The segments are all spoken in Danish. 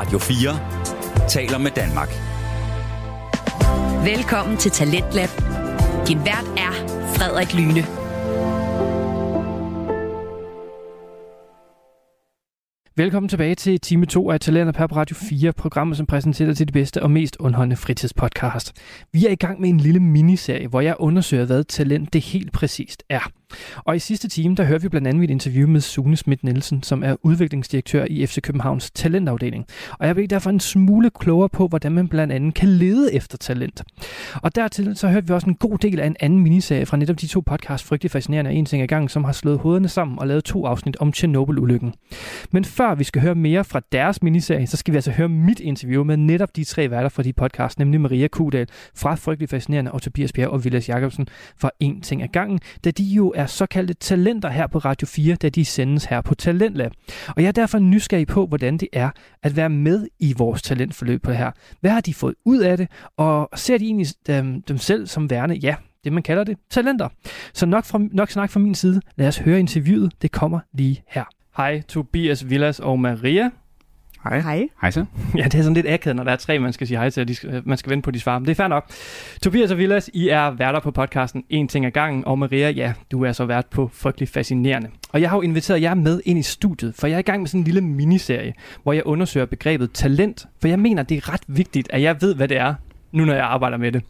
Radio 4 taler med Danmark. Velkommen til Talentlab. Din vært er Frederik Lyne. Velkommen tilbage til time 2 af Talenter på Radio 4, programmet som præsenterer til det bedste og mest underholdende fritidspodcast. Vi er i gang med en lille miniserie, hvor jeg undersøger, hvad talent det helt præcist er. Og i sidste time, der hører vi blandt andet et interview med Sune Schmidt Nielsen, som er udviklingsdirektør i FC Københavns talentafdeling. Og jeg blev derfor en smule klogere på, hvordan man blandt andet kan lede efter talent. Og dertil så hørte vi også en god del af en anden miniserie fra netop de to podcasts, Frygtelig Fascinerende og En ting i gang, som har slået hovederne sammen og lavet to afsnit om Tjernobyl-ulykken. Men før vi skal høre mere fra deres miniserie, så skal vi altså høre mit interview med netop de tre værter fra de podcast, nemlig Maria Kudal fra Frygtelig Fascinerende og Tobias Bjerg og Vilas Jacobsen fra En ting ad gangen, da de jo er såkaldte talenter her på Radio 4, da de sendes her på Talentlab. Og jeg er derfor nysgerrig på, hvordan det er at være med i vores talentforløb på her. Hvad har de fået ud af det, og ser de egentlig dem, dem selv som værende, ja, det man kalder det, talenter. Så nok, fra, nok snak fra min side. Lad os høre interviewet. Det kommer lige her. Hej Tobias Villas og Maria. Hej. Hej. Hej så. Ja, det er sådan lidt akavet, når der er tre, man skal sige hej til, og de skal, man skal vente på, de svarer. Men det er fair nok. Tobias og Villas, I er værter på podcasten En ting ad gangen, og Maria, ja, du er så vært på Frygtelig Fascinerende. Og jeg har jo inviteret jer med ind i studiet, for jeg er i gang med sådan en lille miniserie, hvor jeg undersøger begrebet talent, for jeg mener, det er ret vigtigt, at jeg ved, hvad det er, nu når jeg arbejder med det.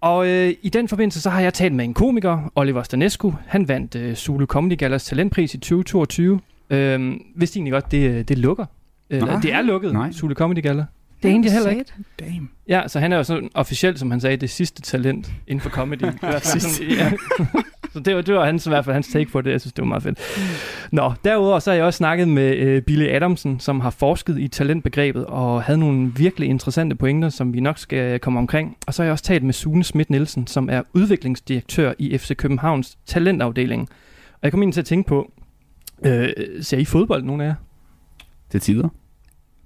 Og øh, i den forbindelse, så har jeg talt med en komiker, Oliver Stanescu. Han vandt øh, Zulu Comedy Gallas talentpris i 2022. Øh, vidste egentlig godt, det, det lukker? Eller, Nej. det er lukket, Nej. Zulu Comedy Gala. Det er egentlig heller ikke. Damn. Ja, så han er jo sådan officielt, som han sagde, det sidste talent inden for comedy. Sådan, ja. Så det var, det var hans, i hvert fald hans take på det. Jeg synes, det var meget fedt. Nå, derudover så har jeg også snakket med øh, Billy Adamsen, som har forsket i talentbegrebet og havde nogle virkelig interessante pointer, som vi nok skal komme omkring. Og så har jeg også talt med Sune Schmidt Nielsen, som er udviklingsdirektør i FC Københavns talentafdeling. Og jeg kom ind til at tænke på, øh, ser I fodbold, nogen af jer? Til tider.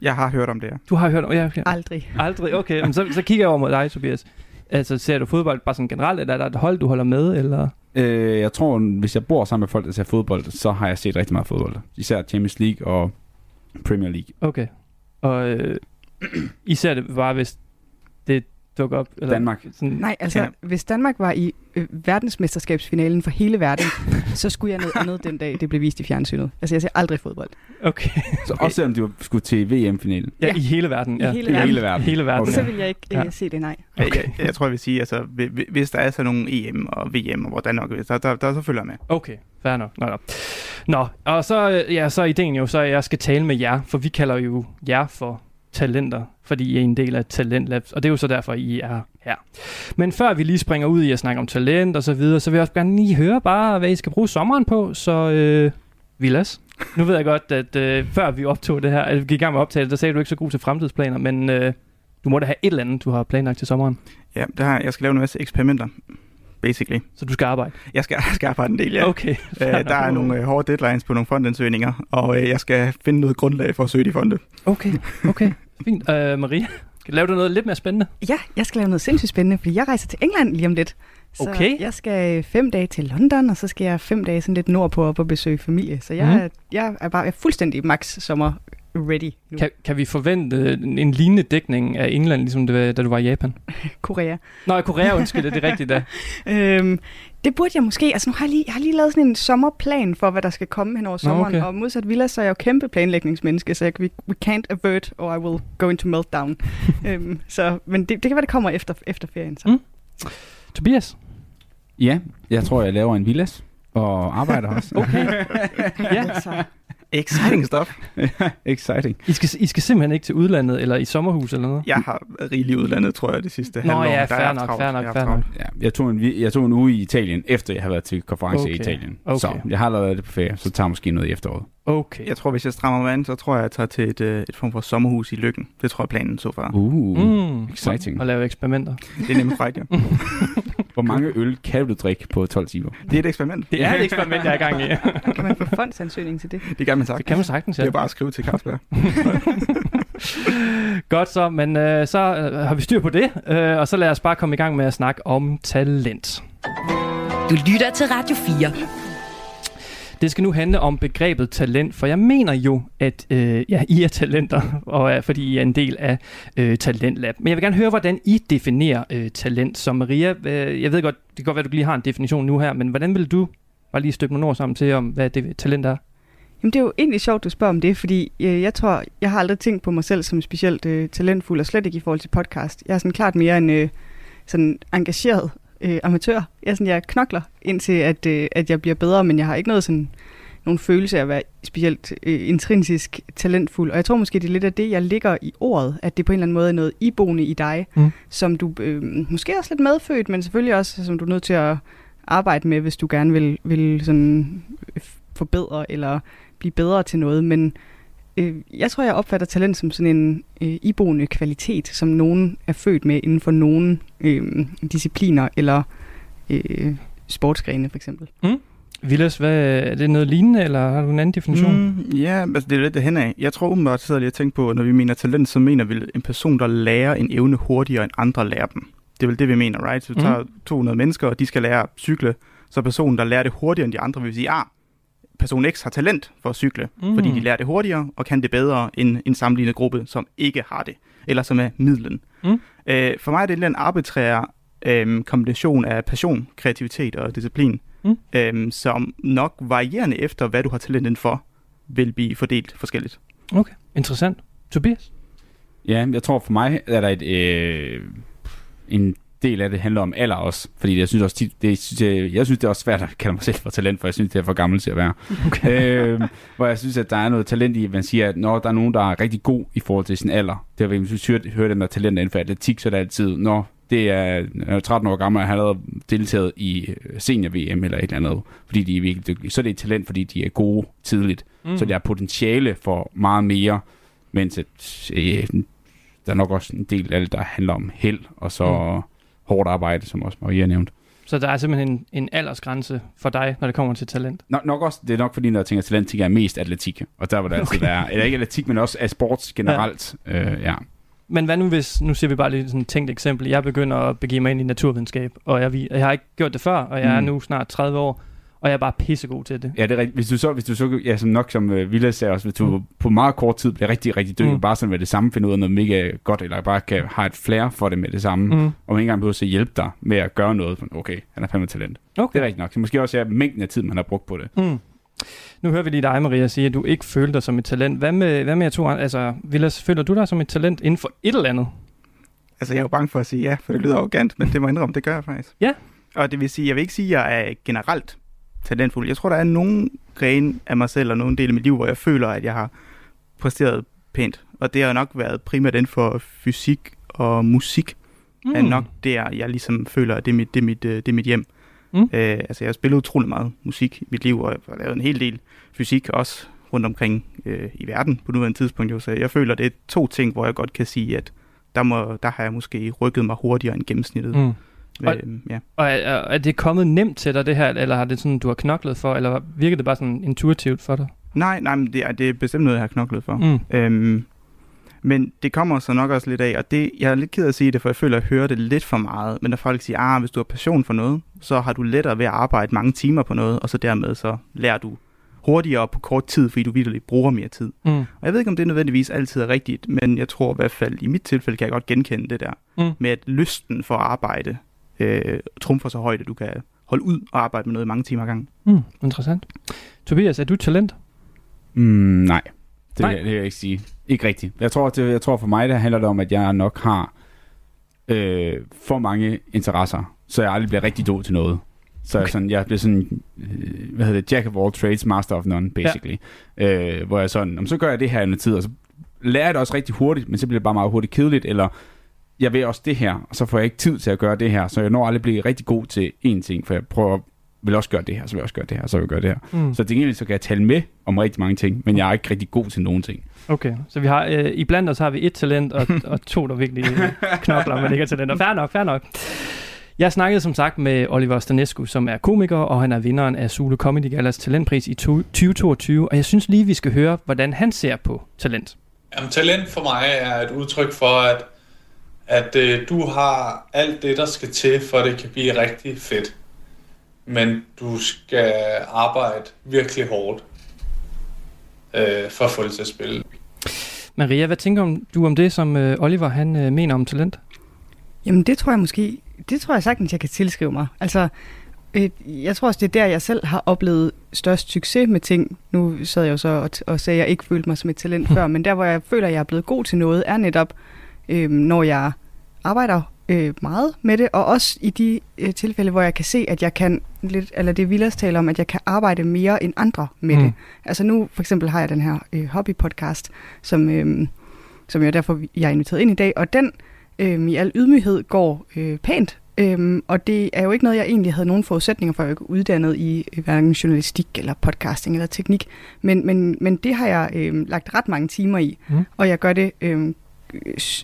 Jeg har hørt om det. Du har hørt om, ja, okay. Aldrig. Aldrig, okay. Men så, så kigger jeg over mod dig, Tobias. Altså, ser du fodbold bare sådan generelt, eller er der et hold, du holder med, eller? Øh, jeg tror, hvis jeg bor sammen med folk, der ser fodbold, så har jeg set rigtig meget fodbold. Især Champions League og Premier League. Okay. Og øh, I ser det bare, hvis det dukker op? Eller Danmark. Sådan, Nej, altså, Ja. hvis Danmark var i øh, verdensmesterskabsfinalen for hele verden, så skulle jeg noget andet den dag, det blev vist i fjernsynet. Altså, jeg ser aldrig fodbold. Okay. Så okay. også selvom de var- skulle til VM-finalen. Ja, Ja. i hele verden. I Ja. hele I verden. hele verden. Hele verden. Okay. Så vil jeg ikke øh, Ja. se det, nej. Okay. Jeg, jeg, jeg tror, jeg vil sige, altså, hvi- hvi- hvis der er sådan nogle EM og VM og hvor Danmark er, der, der, der, så følger jeg med. Okay, fair nok. Nå, nå. Nå, og så, øh, ja, så er ideen jo så, at jeg skal tale med jer, for vi kalder jo jer for talenter, fordi I er en del af Talentlabs, og det er jo så derfor, I er her. Men før vi lige springer ud i at snakke om talent og så videre, så vil jeg også gerne lige høre bare, hvad I skal bruge sommeren på, så øh, Vilas. Nu ved jeg godt, at øh, før vi optog det her, at vi gik i gang med optagelsen, der sagde du ikke så god til fremtidsplaner, men øh, du må da have et eller andet, du har planlagt til sommeren, Ja, det har, jeg skal lave en masse eksperimenter, basically. så du skal arbejde. Jeg skal, jeg skal arbejde en del, ja. Okay. Øh, der er nogle øh, hårde deadlines på nogle fondansøgninger, og øh, jeg skal finde noget grundlag for at søge de fonde. Okay, okay. Fint. Øh, Maria, laver du noget lidt mere spændende? Ja, jeg skal lave noget sindssygt spændende, fordi jeg rejser til England lige om lidt. Så Okay. jeg skal fem dage til London, og så skal jeg fem dage sådan lidt nordpå op og besøge familie. Så jeg, mm. jeg er bare jeg er fuldstændig max sommer ready nu. Kan, kan vi forvente en en lignende dækning af England, ligesom det var, da du var i Japan? Korea. Nå, Korea, undskyld, det er rigtigt da. Øhm, det burde jeg måske. Altså nu har jeg lige, jeg har lige lavet sådan en sommerplan for, hvad der skal komme hen over sommeren. okay. Og modsat Villa, så er jeg jo kæmpe planlægningsmenneske, så jeg, we, we can't avert, or I will go into meltdown. øhm, så, men det, det kan være, det kommer efter, efter ferien. Så. Mm. Tobias? Ja, jeg tror, jeg laver en villas og arbejder også. Okay. ja. Altså, Exciting stuff. Exciting. I skal, I skal simpelthen ikke til udlandet eller i sommerhus eller noget? Jeg har rigeligt udlandet, tror jeg, det sidste Nå halvår. ja, Der fair er nok, fair nok, Jeg fair nok. Ja, jeg, tog en, jeg tog en uge i Italien, efter jeg havde været til konference Okay. i Italien. Okay. Så jeg har allerede det på ferie, så tager jeg måske noget i efteråret. Okay. Jeg tror, hvis jeg strammer mig an, så tror jeg, jeg tager til et, øh, et form for sommerhus i Lykken. Det tror jeg planen så far. Uh, Mm, exciting. Og lave eksperimenter. Det er nemlig frækt, ja. Hvor mange øl kan du drikke på 12 timer? Det er et eksperiment. Det er et eksperiment, jeg er i gang i. kan man få fondsansøgning til det? Det kan man sagt. Det kan man sagtens, Det ja. er bare at skrive til Carlsberg. Godt så, men øh, så øh, har vi styr på det, øh, og så lad os bare komme i gang med at snakke om talent. Du lytter til Radio 4. Det skal nu handle om begrebet talent, for jeg mener jo, at øh, ja, I er talenter, og er, fordi I er en del af øh, Talentlab. Men jeg vil gerne høre, hvordan I definerer øh, talent. Så Maria, øh, jeg ved godt, det kan godt være, at du lige har en definition nu her, men hvordan vil du bare lige støtte nogle ord sammen til, om hvad det talent er? Jamen, det er jo egentlig sjovt, du spørger om det, fordi øh, jeg tror, jeg har aldrig tænkt på mig selv som specielt øh, talentfuld, og slet ikke i forhold til podcast. Jeg er sådan klart mere en øh, sådan engageret øh, amatør. Jeg, sådan, jeg knokler indtil, at, øh, at jeg bliver bedre, men jeg har ikke noget sådan, nogen følelse af at være specielt øh, intrinsisk talentfuld. Og jeg tror måske, det er lidt af det, jeg ligger i ordet, at det på en eller anden måde er noget iboende i dig, Mm. mm. som du øh, måske også lidt medfødt, men selvfølgelig også, som du er nødt til at arbejde med, hvis du gerne vil, vil sådan øh, forbedre eller blive bedre til noget. Men øh, jeg tror, jeg opfatter talent som sådan en øh, iboende kvalitet, som nogen er født med inden for nogle øh, discipliner eller øh, sportsgrene for eksempel. Vilas, hvad, er det noget lignende, eller har du en anden definition? Mm, ja, altså det er lidt det hen af. Jeg tror umiddelbart, sidder jeg lige og tænker på, når vi mener talent, så mener vi en person, der lærer en evne hurtigere end andre lærer dem. Det er vel det, vi mener, right? Så vi Mhm. tager 200 mennesker, og de skal lære at cykle, så personen, der lærer det hurtigere end de andre, vil sige, ah, person X har talent for at cykle, Mm. fordi de lærer det hurtigere og kan det bedre end en sammenlignet gruppe, som ikke har det, eller som er midlen. Mm. Øh, for mig er det en arbitrær øh, kombination af passion, kreativitet og disciplin, Mm. øh, som nok varierende efter, hvad du har talent inden for, vil blive fordelt forskelligt. Okay, interessant. Tobias? Ja, jeg tror for mig er der et, øh, en del af det handler om alder også, fordi jeg synes også, tit- det, synes jeg, jeg synes det er også svært at kalde mig selv for talent, for jeg synes det er for gammel til at være. Okay. øh, hvor jeg synes, at der er noget talent i, at man siger, at når der er nogen, der er rigtig god i forhold til sin alder, det hvis vi hører, hører dem, der er talent inden for atletik, så er det altid, når det er, er 13 år gammel, og har allerede deltaget i øh, senior-VM eller et eller andet, fordi de er virkelig dygtige. Så er det et talent, fordi de er gode tidligt. Mm. Så der er potentiale for meget mere, mens at, øh, der er nok også en del af det, der handler om held, og så mm. Hårdt arbejde, som også Maria nævnte. Så der er simpelthen en, en aldersgrænse for dig, når det kommer til talent. Nok, nok også, det er nok fordi, når jeg tænker talent, tænker jeg mest atletik. Og der vil det altid Okay. være, eller ikke atletik, men også af sports generelt. Ja. Øh, ja. Men hvad nu hvis, nu ser vi bare lige sådan et tænkt eksempel, jeg begynder at begive mig ind i naturvidenskab, og jeg, jeg har ikke gjort det før, og jeg mm. er nu snart 30 år, og jeg er bare pissegod til det. ja, det er rigtigt. Hvis du så, hvis du så ja, som nok som uh, Villa sagde også, hvis du Mm. på meget kort tid bliver rigtig, rigtig dygtig, Mm. bare sådan med det samme finde ud af noget mega godt, eller bare kan have et flair for det med det samme, mm. Og man ikke engang behøver at hjælpe dig med at gøre noget. Okay, han er fandme talent. Okay. Det er rigtigt nok. Så måske også er mængden af tid, man har brugt på det. Mm. Nu hører vi lige dig, Maria, sige, at du ikke føler dig som et talent. Hvad med, hvad med jer to? Altså, Vilas, føler du dig som et talent inden for et eller andet? Altså, jeg er jo bange for at sige ja, for det lyder arrogant, men det må jeg indrømme, det gør jeg faktisk. Ja. Og det vil sige, jeg vil ikke sige, at jeg er generelt talentfuld. Jeg tror, der er nogen grene af mig selv og nogen del af mit liv, hvor jeg føler, at jeg har præsteret pænt. Og det har nok været primært inden for fysik og musik, mm. er nok der, jeg ligesom føler, at det er mit, det er mit, øh, det er mit hjem. Mm. Øh, altså, jeg har spillet utrolig meget musik i mit liv, og jeg har lavet en hel del fysik også rundt omkring øh, i verden på nuværende tidspunkt. Jo. Så jeg føler, det er to ting, hvor jeg godt kan sige, at der, må, der har jeg måske rykket mig hurtigere end gennemsnittet. Mm. Og- Øh, ja. Og er, er det kommet nemt til dig, det her, eller har det sådan, du har knoklet for, eller virker det bare sådan intuitivt for dig? Nej, nej, men det er, det er bestemt noget, jeg har knoklet for. Mm. Øhm, men det kommer så nok også lidt af, og det, jeg er lidt ked af at sige det, for jeg føler, at jeg hører det lidt for meget. Men når folk siger, ah, hvis du har passion for noget, så har du lettere ved at arbejde mange timer på noget, og så dermed så lærer du hurtigere på kort tid, fordi du virkelig bruger mere tid. Mm. Og jeg ved ikke, om det nødvendigvis altid er rigtigt, men jeg tror i hvert fald, i mit tilfælde kan jeg godt genkende det der, Mm. med at lysten for at arbejde øh, trumfer så højt, at du kan holde ud og arbejde med noget i mange timer ad gangen. Mm. Interessant. Tobias, er du et talent? Mm, nej, det, Nej. Det vil jeg ikke sige. Ikke rigtigt. Jeg tror, det, jeg tror for mig, det handler det om, at jeg nok har øh, for mange interesser, så jeg aldrig bliver rigtig god til noget. Så okay. Sådan, jeg bliver sådan, øh, hvad hedder det, jack of all trades, master of none, basically. Ja. Øh, hvor jeg sådan, om så gør jeg det her i tid, og så lærer jeg det også rigtig hurtigt, men så bliver det bare meget hurtigt kedeligt, eller jeg vil også det her, og så får jeg ikke tid til at gøre det her, så jeg når aldrig blive rigtig god til én ting, for jeg prøver vil også gøre det her, så vil jeg også gøre det her, så vil jeg gøre det her. Mm. Så det egentlig så kan jeg tale med om rigtig mange ting, men jeg er ikke rigtig god til nogen ting. Okay, så vi har, øh, i blandt os har vi et talent, og, og to, der virkelig knokler, men ikke er talenter. Fair nok, fair nok. Jeg snakkede som sagt med Oliver Stanescu, som er komiker, og han er vinderen af Zulu Comedy Galas talentpris i to- 2022, og jeg synes lige, vi skal høre, hvordan han ser på talent. Jamen, talent for mig er et udtryk for, at, at øh, du har alt det, der skal til, for at det kan blive rigtig fedt. men du skal arbejde virkelig hårdt øh, for at få det til at spille. Maria, hvad tænker du om det, som øh, Oliver han øh, mener om talent? Jamen det tror jeg måske, det tror jeg sagtens, jeg kan tilskrive mig. Altså, øh, jeg tror også, det er der, jeg selv har oplevet størst succes med ting. Nu sad jeg jo så og, og sagde, at jeg ikke følte mig som et talent før, men der, hvor jeg føler, at jeg er blevet god til noget, er netop, øh, når jeg arbejder øh, meget med det, og også i de øh, tilfælde, hvor jeg kan se, at jeg kan lidt, eller det Villas taler om, at jeg kan arbejde mere end andre med mm. det. Altså nu for eksempel har jeg den her øh, hobbypodcast, som, øh, som jeg derfor jeg er inviteret ind i dag, og den øh, i al ydmyghed går øh, pænt. Øhm, og det er jo ikke noget, jeg egentlig havde nogen forudsætninger for, at jeg uddannet i øh, hverken journalistik eller podcasting eller teknik. Men, men, men det har jeg øh, lagt ret mange timer i, mm. og jeg gør det øh,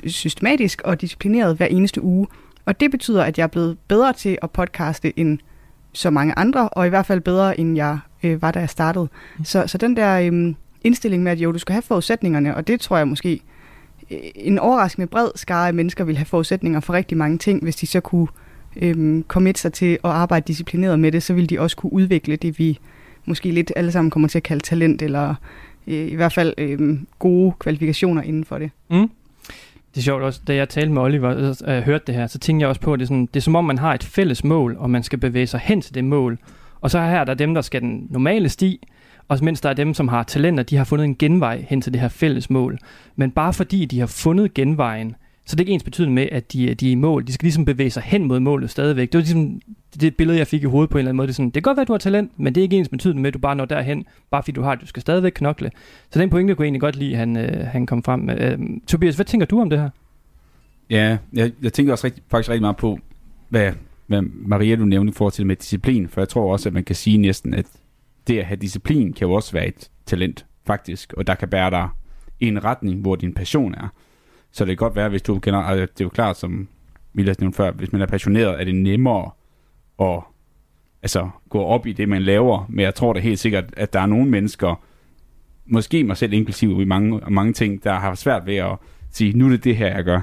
systematisk og disciplineret hver eneste uge. Og det betyder, at jeg er blevet bedre til at podcaste end så mange andre, og i hvert fald bedre, end jeg øh, var, da jeg startede. Mm. Så, så den der øh, indstilling med, at jo, du skal have forudsætningerne, og det tror jeg måske, øh, en overraskende bred skare af mennesker vil have forudsætninger for rigtig mange ting, hvis de så kunne øh, komme sig til at arbejde disciplineret med det, så vil de også kunne udvikle det, vi måske lidt alle sammen kommer til at kalde talent, eller øh, i hvert fald øh, gode kvalifikationer inden for det. Mm. Det er sjovt også, da jeg talte med Oliver og øh, hørte det her, så tænkte jeg også på, at det er, sådan, det er som om, man har et fælles mål, og man skal bevæge sig hen til det mål. Og så her der er dem, der skal den normale sti, og mens der er dem, som har talenter, de har fundet en genvej hen til det her fælles mål. Men bare fordi de har fundet genvejen, så det er ikke ens betydende med, at de, de er i mål. De skal ligesom bevæge sig hen mod målet stadigvæk. Det var ligesom det billede, jeg fik i hovedet på en eller anden måde. Det, er sådan, det kan godt være, at du har talent, men det er ikke ens betydende med, at du bare når derhen, bare fordi du har det. Du skal stadigvæk knokle. Så den pointe kunne jeg egentlig godt lide, han, øh, han kom frem med. Øh, Tobias, hvad tænker du om det her? Ja, jeg, jeg tænker også rigtig, faktisk rigtig meget på, hvad, hvad Maria du nævnte i forhold til med disciplin, for jeg tror også, at man kan sige næsten, at det at have disciplin kan jo også være et talent, faktisk, og der kan bære dig i en retning, hvor din passion er. Så det kan godt være, hvis du kender, altså det er jo klart, som Milas nævnte før, hvis man er passioneret, er det nemmere at altså, gå op i det, man laver, men jeg tror da helt sikkert, at der er nogle mennesker, måske mig selv inklusive i mange, mange ting, der har svært ved at sige, nu er det det her, jeg gør.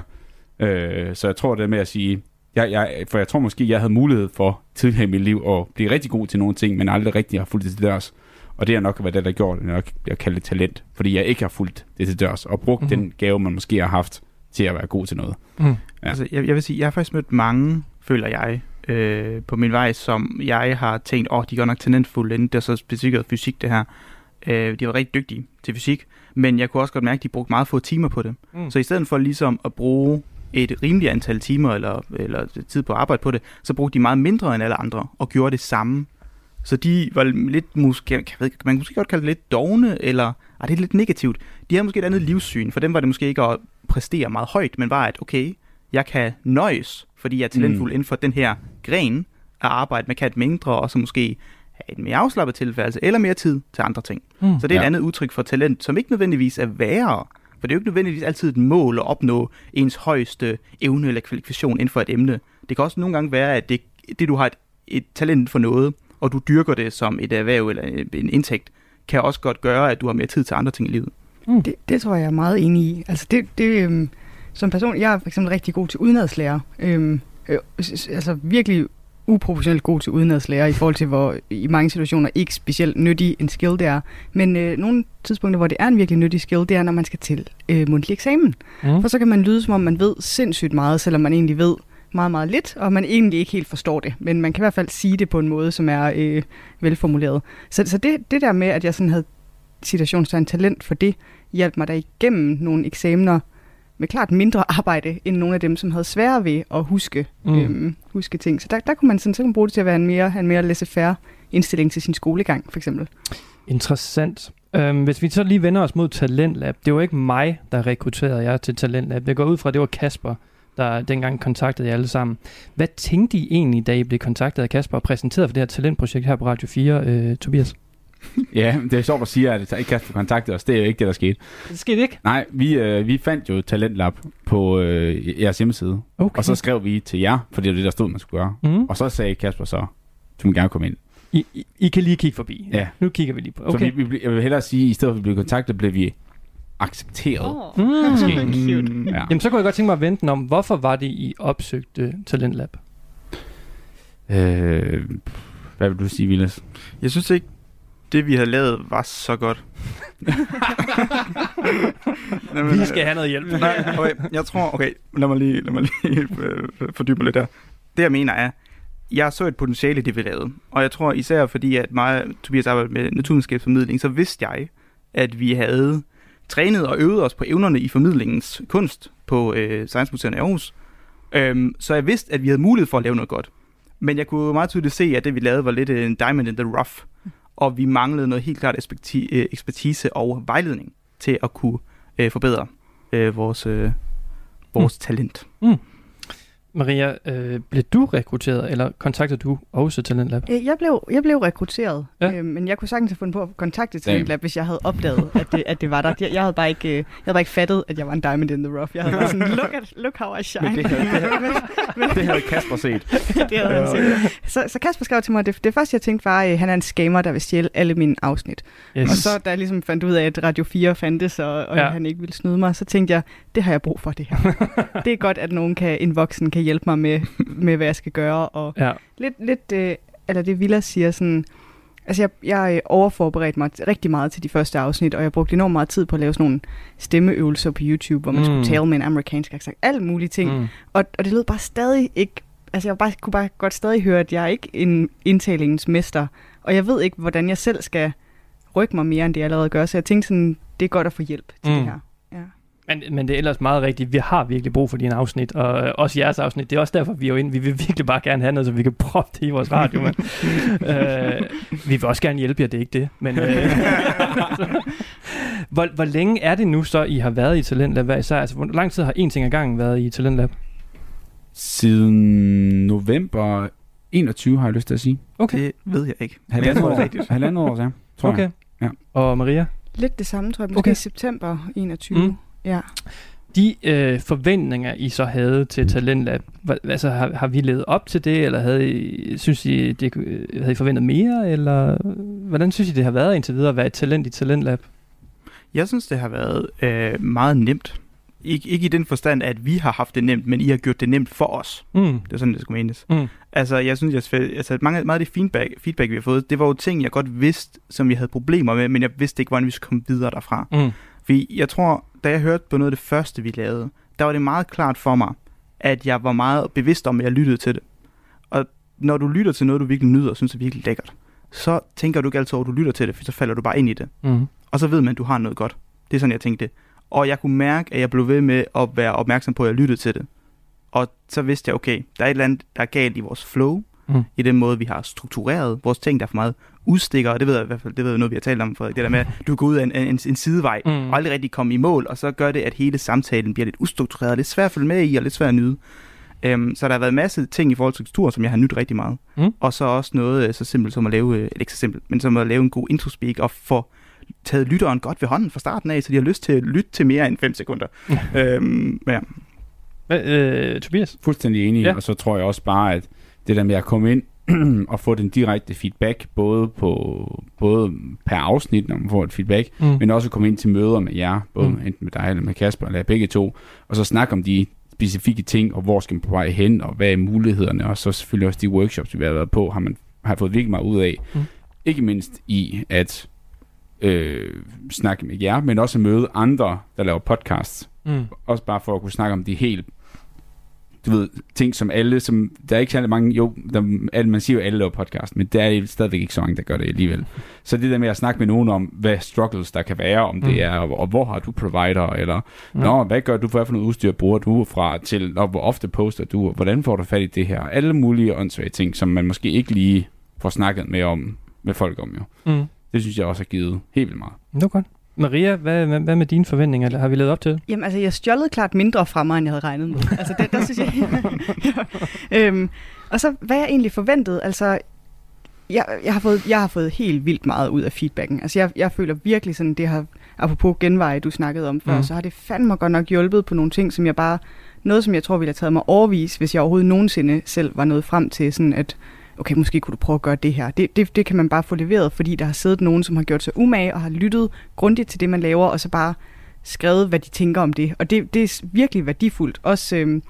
Øh, så jeg tror det med at sige, jeg, jeg, for jeg tror måske, jeg havde mulighed for tidligere i mit liv at blive rigtig god til nogle ting, men aldrig rigtig har fulgt det til dørs. Og det har nok været det, der gjort, at jeg kalder det talent, fordi jeg ikke har fulgt det til dørs, og brugt mm-hmm. den gave, man måske har haft til at være god til noget. Mm. Ja. Altså, jeg, jeg vil sige, jeg har faktisk mødt mange, føler jeg, øh, på min vej, som jeg har tænkt, åh, oh, de går nok talentfulde, inden det er så specifikt fysik, det her. Øh, de var rigtig dygtige til fysik, men jeg kunne også godt mærke, at de brugte meget få timer på det. Mm. Så i stedet for ligesom at bruge et rimeligt antal timer eller, eller tid på at arbejde på det, så brugte de meget mindre end alle andre og gjorde det samme. Så de var lidt, måske, jeg ved, man kan måske godt kalde det lidt dogne, eller ah, det er lidt negativt. De havde måske et andet livssyn. For dem var det måske ikke at præstere meget højt, men var at, okay, jeg kan nøjes, fordi jeg er talentfuld mm. inden for den her gren at arbejde med, kan et mindre, og så måske have et mere afslappet tilfærdelse, eller mere tid til andre ting. Mm. Så det er ja. et andet udtryk for talent, som ikke nødvendigvis er værre, for det er jo ikke nødvendigvis altid et mål at opnå ens højeste evne eller kvalifikation inden for et emne. Det kan også nogle gange være, at det, det du har et, et talent for noget, og du dyrker det som et erhverv eller en indtægt, kan også godt gøre, at du har mere tid til andre ting i livet. Mm. Det, det tror jeg er meget enig i. Altså det, det øhm, som person, jeg er for eksempel rigtig god til udenadslærer. Øhm, øh, altså virkelig uproportionelt god til udenadslære i forhold til, hvor i mange situationer ikke specielt nyttig en skill det er. Men øh, nogle tidspunkter, hvor det er en virkelig nyttig skill, det er, når man skal til øh, mundtlig eksamen. Mm. For så kan man lyde, som om man ved sindssygt meget, selvom man egentlig ved meget, meget lidt, og man egentlig ikke helt forstår det. Men man kan i hvert fald sige det på en måde, som er øh, velformuleret. Så, så det, det der med, at jeg sådan havde situationstegn talent for det, hjalp mig da igennem nogle eksamener, med klart mindre arbejde end nogle af dem, som havde sværere ved at huske, mm. øhm, huske ting. Så der, der kunne man sådan, så kunne bruge det til at være en mere, en mere laissez-faire indstilling til sin skolegang, for eksempel. Interessant. Øhm, hvis vi så lige vender os mod Talentlab, det var ikke mig, der rekrutterede jer til Talentlab. Det går ud fra, at det var Kasper, der dengang kontaktede jer alle sammen. Hvad tænkte I egentlig, da I blev kontaktet af Kasper og præsenteret for det her talentprojekt her på Radio 4, øh, Tobias? ja, det er sjovt at sige, at Kasper kontaktede os. Det er jo ikke det, der skete. Det skete ikke? Nej, vi, øh, vi fandt jo Talentlab på øh, jeres hjemmeside. Okay. Og så skrev vi til jer, for det var det, der stod, man skulle gøre. Mm. Og så sagde Kasper så, du må gerne komme ind. I, I, I kan lige kigge forbi. Ja. Nu kigger vi lige på. Okay. Så vi, vi, jeg vil hellere sige, at i stedet for at blev kontaktet, blev vi accepteret. Oh. Mm. Måske. Mm. Ja. Jamen, så kunne jeg godt tænke mig at vente om, hvorfor var det, I opsøgte Talentlab? Øh, Hvad vil du sige, Vilas? Jeg synes ikke, det vi havde lavet var så godt. Vi skal have noget hjælp. Nej, okay, jeg tror, okay, lad mig lige, lad mig lige øh, fordybe lidt der. Det jeg mener er, jeg så et potentiale i det, vi lavede. Og jeg tror især fordi, at mig og Tobias arbejdede med naturvidenskabsformidling, så vidste jeg, at vi havde trænet og øvet os på evnerne i formidlingens kunst på øh, Science Museum i Aarhus. Øhm, så jeg vidste, at vi havde mulighed for at lave noget godt. Men jeg kunne meget tydeligt se, at det vi lavede var lidt en diamond in the rough. Og vi manglede noget helt klart øh, ekspertise og vejledning til at kunne øh, forbedre øh, vores, øh, vores mm. talent. Maria, øh, blev du rekrutteret, eller kontaktede du også Talent Lab? Øh, Jeg blev, jeg blev rekrutteret, Ja. øh, men jeg kunne sagtens have fundet på at kontakte Talent Lab, hvis jeg havde opdaget, at det, at det var der. Jeg, jeg, havde bare ikke, øh, jeg havde bare ikke fattet, at jeg var en diamond in the rough. Jeg havde bare sådan, look, at, look how I shine. Men det havde, det havde, det havde Kasper set. det havde han set. Så, så Kasper skrev til mig, det, det første jeg tænkte var, at han er en scammer, der vil stjæle alle mine afsnit. Yes. Og så da jeg ligesom fandt ud af, at Radio 4 fandtes, og, og ja. han ikke ville snyde mig, så tænkte jeg, det har jeg brug for det her. det er godt, at nogen kan, en voksen kan hjælpe mig med, med hvad jeg skal gøre. Og Ja. lidt, lidt øh, eller det Villa siger sådan, altså jeg, jeg øh, overforberedte mig rigtig meget til de første afsnit, og jeg brugte enormt meget tid på at lave sådan nogle stemmeøvelser på YouTube, hvor man Mm. skulle tale med en amerikansk accent, alle mulige ting. Mm. Og, og det lød bare stadig ikke... Altså, jeg bare, kunne bare godt stadig høre, at jeg er ikke en indtalingens mester. Og jeg ved ikke, hvordan jeg selv skal rykke mig mere, end det jeg allerede gør. Så jeg tænkte sådan, det er godt at få hjælp til mm. det her. Men, men det er ellers meget rigtigt. Vi har virkelig brug for dine afsnit, og øh, også jeres afsnit. Det er også derfor, vi er jo ind. Vi vil virkelig bare gerne have noget, så vi kan proppe det i vores radio. Men, øh, vi vil også gerne hjælpe jer, det er ikke det. Men, øh, hvor, hvor længe er det nu så, I har været i Talentlab hver især? Altså, hvor lang tid har en ting ad gangen været i Talentlab? Siden november 21, har jeg lyst til at sige. Okay. Det ved jeg ikke. Halvandet år, er halvandet år, ja. Tror okay. jeg. Ja. Og Maria? Lidt det samme, tror jeg. Måske okay. september 21. Mm. Ja. De øh, forventninger, I så havde til Talentlab, hva- altså har, har vi levet op til det, eller havde I, synes I, det, øh, havde I forventet mere, eller hvordan synes I, det har været indtil videre at være et talent i Talentlab? Jeg synes, det har været øh, meget nemt. Ik- ikke i den forstand, at vi har haft det nemt, men I har gjort det nemt for os. Mm. Det er sådan, det skulle menes. Mm. Altså, jeg synes, jeg, altså, mange, meget af det feedback, feedback, vi har fået, det var jo ting, jeg godt vidste, som vi havde problemer med, men jeg vidste ikke, hvordan vi skulle komme videre derfra. Mm. Fordi jeg tror, da jeg hørte på noget af det første, vi lavede, der var det meget klart for mig, at jeg var meget bevidst om, at jeg lyttede til det. Og når du lytter til noget, du virkelig nyder og synes er virkelig lækkert, så tænker du ikke altid over, at du lytter til det, for så falder du bare ind i det. Mm. Og så ved man, at du har noget godt. Det er sådan, jeg tænkte. Og jeg kunne mærke, at jeg blev ved med at være opmærksom på, at jeg lyttede til det. Og så vidste jeg, okay, der er et eller andet, der er galt i vores flow, Mm. i den måde, vi har struktureret vores ting, der er for meget udstikker, og det ved jeg i hvert fald, det ved jeg noget, vi har talt om, for det der med, at du går ud af en, en, en sidevej, Mm. og aldrig rigtig komme i mål, og så gør det, at hele samtalen bliver lidt ustruktureret, lidt svært at følge med i, og lidt svært at nyde. Øhm, så der har været masse ting i forhold til struktur, som jeg har nydt rigtig meget. Mm. Og så også noget øh, så simpelt som at lave, øh, eller ikke så simpelt, men som at lave en god introspeak, og få taget lytteren godt ved hånden fra starten af, så de har lyst til at lytte til mere end 5 sekunder. øhm, ja. Hvad, øh, Tobias? Fuldstændig enig, ja. og så tror jeg også bare, at det der med at komme ind og få den direkte feedback, både på både per afsnit, når man får et feedback, Mm. men også at komme ind til møder med jer, både Mm. enten med dig eller med Kasper, eller begge to, og så snakke om de specifikke ting, og hvor skal man på vej hen, og hvad er mulighederne, og så selvfølgelig også de workshops, vi har været på, har man har fået virkelig meget ud af. Mm. Ikke mindst i at øh, snakke med jer, men også at møde andre, der laver podcasts, Mm. også bare for at kunne snakke om de helt du ved, ting som alle, som, der er ikke særlig mange, jo, der, man siger jo, alle laver podcast, men der er stadigvæk ikke så mange, der gør det alligevel. Så det der med at snakke med nogen om, hvad struggles der kan være, om Mm. det er, og, og hvor har du provider, eller, ja. nå, hvad gør du, hvad for noget udstyr bruger du fra, til, og hvor ofte poster du, og hvordan får du fat i det her, alle mulige åndssvage ting, som man måske ikke lige får snakket med om, med folk om jo. Mm. Det synes jeg også har givet helt vildt meget. Det var godt. Maria, hvad, hvad, med dine forventninger? Eller har vi levet op til det? Jamen, altså, jeg stjålede klart mindre fra mig, end jeg havde regnet med. Altså, det, der synes jeg... øhm, og så, hvad jeg egentlig forventede, altså... Jeg, jeg, har fået, jeg har fået helt vildt meget ud af feedbacken. Altså, jeg, jeg føler virkelig sådan, det har... Apropos genveje, du snakkede om før, mm. så har det fandme godt nok hjulpet på nogle ting, som jeg bare... Noget, som jeg tror ville have taget mig overvis, hvis jeg overhovedet nogensinde selv var nået frem til sådan, at okay, måske kunne du prøve at gøre det her. Det, det, det kan man bare få leveret, fordi der har siddet nogen, som har gjort sig umage og har lyttet grundigt til det, man laver, og så bare skrevet, hvad de tænker om det. Og det, det er virkelig værdifuldt. Også øhm,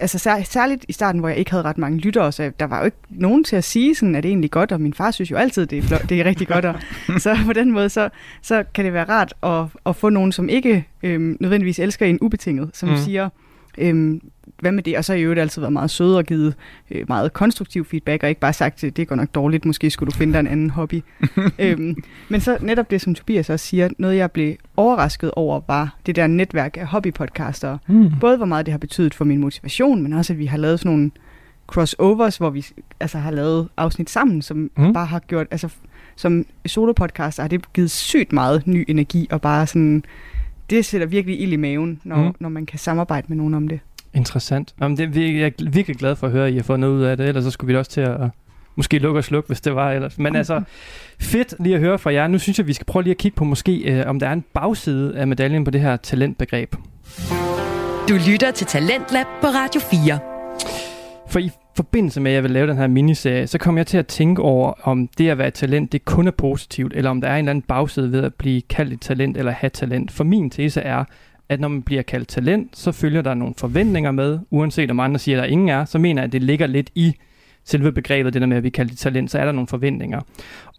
altså sær, særligt i starten, hvor jeg ikke havde ret mange lyttere, så der var jo ikke nogen til at sige, sådan, at det egentlig godt, og min far synes jo altid, det er, flot, det er rigtig godt. Og, så på den måde, så, så kan det være rart at, at få nogen, som ikke øhm, nødvendigvis elsker en ubetinget, som mm. siger, øhm, hvad med det? Og så har jeg jo altid været meget sød og givet øh, meget konstruktiv feedback, og ikke bare sagt, det går nok dårligt, måske skulle du finde dig en anden hobby. øhm, men så netop det, som Tobias også siger, noget jeg blev overrasket over, var det der netværk af hobbypodcaster. Mm. Både hvor meget det har betydet for min motivation, men også at vi har lavet sådan nogle crossovers, hvor vi altså, har lavet afsnit sammen, som mm. bare har gjort, altså som solopodcaster har det givet sygt meget ny energi, og bare sådan, det sætter virkelig ild i maven, når, mm. når man kan samarbejde med nogen om det. Interessant. Jamen, det, jeg er virkelig glad for at høre, at I har fået noget ud af det, ellers så skulle vi også til at måske lukke og slukke, hvis det var ellers. Men altså, fedt lige at høre fra jer. Nu synes jeg, vi skal prøve lige at kigge på måske, øh, om der er en bagside af medaljen på det her talentbegreb. Du lytter til Talentlab på Radio 4. For i forbindelse med, at jeg vil lave den her miniserie, så kom jeg til at tænke over, om det at være et talent, det kun er positivt, eller om der er en eller anden bagside ved at blive kaldt et talent eller have talent. For min tese er, at når man bliver kaldt talent, så følger der nogle forventninger med, uanset om andre siger, at der ingen er, så mener jeg, at det ligger lidt i selve begrebet, det der med at vi kalder det talent, så er der nogle forventninger.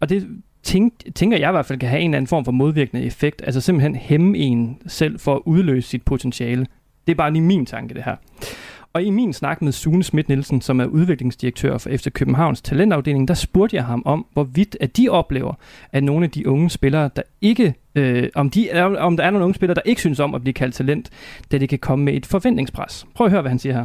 Og det tænk, tænker jeg i hvert fald kan have en eller anden form for modvirkende effekt, altså simpelthen hæmme en selv for at udløse sit potentiale. Det er bare lige min tanke, det her. Og i min snak med Sune Schmidt Nielsen, som er udviklingsdirektør for FC Københavns talentafdeling, der spurgte jeg ham om, hvorvidt at de oplever, at nogle af de unge spillere, der ikke, øh, om, de, om der er nogle unge spillere, der ikke synes om at blive kaldt talent, da det kan komme med et forventningspres. Prøv at høre, hvad han siger her.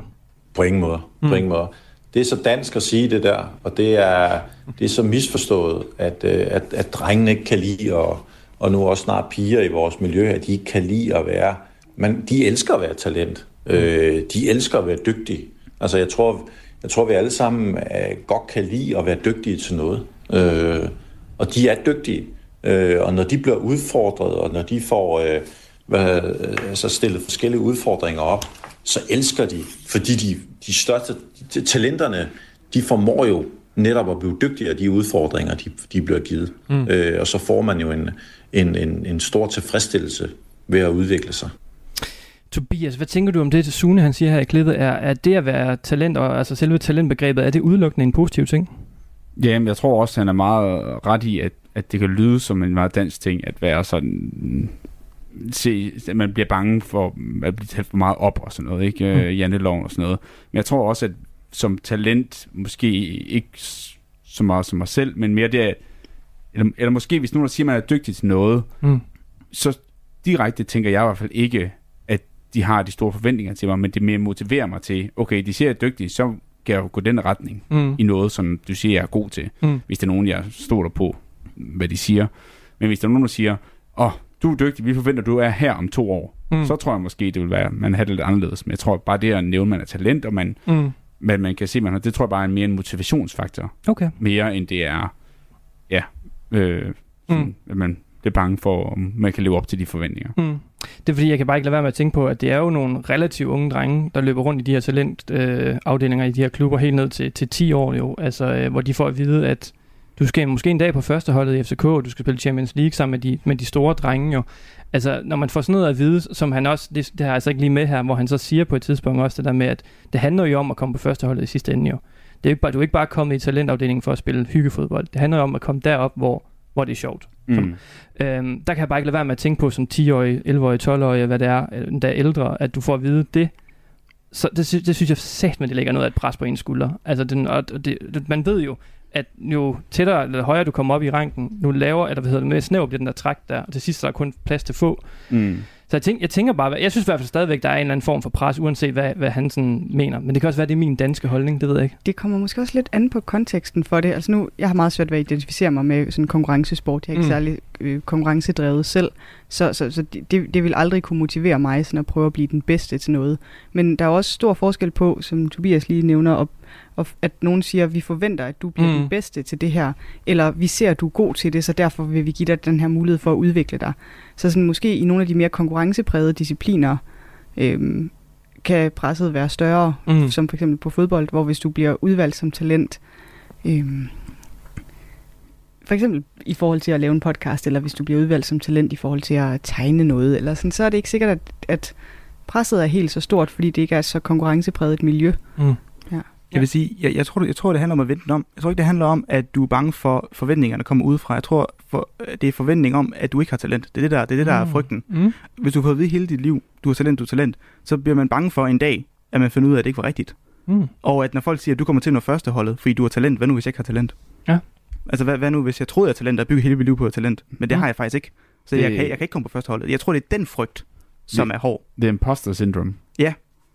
På ingen måde. På mm. ingen måde. Det er så dansk at sige det der, og det er, det er så misforstået, at, øh, at, at drengene ikke kan lide, og, og nu også snart piger i vores miljø, at de ikke kan lide at være, men de elsker at være talent. Øh, de elsker at være dygtige. Altså jeg tror, jeg tror vi alle sammen øh, godt kan lide at være dygtige til noget. Øh, og de er dygtige. Øh, og når de bliver udfordret, og når de får øh, hvad, altså stillet forskellige udfordringer op, så elsker de, fordi de, de største de, talenterne, de formår jo netop at blive dygtigere af de udfordringer, de, de bliver givet. Mm. Øh, og så får man jo en, en, en, en stor tilfredsstillelse ved at udvikle sig. Tobias, hvad tænker du om det, Sune han siger her i klippet? Er, er det at være talent, og altså selve talentbegrebet, er det udelukkende en positiv ting? Jamen, jeg tror også, han er meget ret i, at, at det kan lyde som en meget dansk ting, at være sådan... Se, at man bliver bange for at blive taget for meget op og sådan noget, ikke? Mm. Janteloven og sådan noget. Men jeg tror også, at som talent, måske ikke så meget som mig selv, men mere det, eller, eller måske hvis nogen der siger, at man er dygtig til noget, mm. så direkte tænker jeg i hvert fald ikke, de har de store forventninger til mig, men det mere motiverer mig til, okay, de ser, jeg er dygtig, så kan jeg jo gå den retning mm. i noget, som du siger, jeg er god til. Mm. Hvis det er nogen, jeg stoler på, hvad de siger. Men hvis der er nogen, der siger, åh, oh, du er dygtig, vi forventer, du er her om to år, mm. så tror jeg måske, det vil være, man har det lidt anderledes. Men jeg tror bare, det at nævne, man er talent, og man, mm. man, man kan se, man har, det tror jeg bare er mere en motivationsfaktor. Okay. Mere end det er, ja, øh, sådan, mm. at man bliver bange for, om man kan leve op til de forventninger. Mm. Det er fordi, jeg kan bare ikke lade være med at tænke på, at det er jo nogle relativt unge drenge, der løber rundt i de her talentafdelinger øh, i de her klubber helt ned til, til 10 år jo, altså øh, hvor de får at vide, at du skal måske en dag på førsteholdet i FCK, og du skal spille Champions League sammen med de, med de store drenge jo. Altså, når man får sådan noget at vide, som han også, det, det har jeg altså ikke lige med her, hvor han så siger på et tidspunkt også det der med, at det handler jo om at komme på førsteholdet i sidste ende jo. Det er ikke bare, du er ikke bare kommet i talentafdelingen for at spille hyggefodbold. Det handler jo om at komme derop, hvor, hvor det er sjovt. Mm. Øhm, der kan jeg bare ikke lade være med at tænke på som 10-årig, 11-årig, 12-årig, hvad det er, der er ældre, at du får at vide det. Så det, det synes jeg sat, men det lægger noget af et pres på ens skulder. Altså, den, og det, det, man ved jo, at jo tættere eller højere du kommer op i ranken, nu lavere, eller hvad hedder det, mere snæver bliver den der træk der, og til sidst så er der kun plads til få. Mm. Så jeg, tænker, jeg tænker bare, jeg synes i hvert fald stadigvæk, der er en eller anden form for pres, uanset hvad, hvad han sådan mener. Men det kan også være, det er min danske holdning, det ved jeg ikke. Det kommer måske også lidt an på konteksten for det. Altså nu, jeg har meget svært ved at identificere mig med sådan konkurrencesport. Jeg er ikke mm. særlig øh, konkurrencedrevet selv. Så, så, så det, det vil aldrig kunne motivere mig sådan at prøve at blive den bedste til noget. Men der er også stor forskel på, som Tobias lige nævner, at og at nogen siger, at vi forventer, at du bliver mm. den bedste til det her, eller vi ser, at du er god til det, så derfor vil vi give dig den her mulighed for at udvikle dig. Så sådan, måske i nogle af de mere konkurrenceprægede discipliner, øhm, kan presset være større, mm. som for eksempel på fodbold, hvor hvis du bliver udvalgt som talent, øhm, for eksempel i forhold til at lave en podcast, eller hvis du bliver udvalgt som talent i forhold til at tegne noget, eller sådan, så er det ikke sikkert, at, at presset er helt så stort, fordi det ikke er så konkurrencepræget et miljø. Mm. Jeg vil sige, jeg, jeg, tror, jeg tror, det handler om at vente om. Jeg tror ikke, det handler om, at du er bange for forventningerne kommer udefra. Jeg tror, for, det er forventning om, at du ikke har talent. Det er det, der, det er, det, der er Mm. frygten. Mm. Hvis du får at vide hele dit liv, du har talent, du har talent, så bliver man bange for en dag, at man finder ud af, at det ikke var rigtigt. Mm. Og at når folk siger, at du kommer til noget førsteholdet, fordi du har talent, hvad nu hvis jeg ikke har talent? Ja. Altså hvad, hvad nu hvis jeg troede, jeg har talent, og bygger hele mit liv på talent, men det Mm. har jeg faktisk ikke. Så Det- jeg, kan, jeg kan ikke komme på førsteholdet. Jeg tror, det er den frygt, som Det- er hård. Det er imposter syndrome.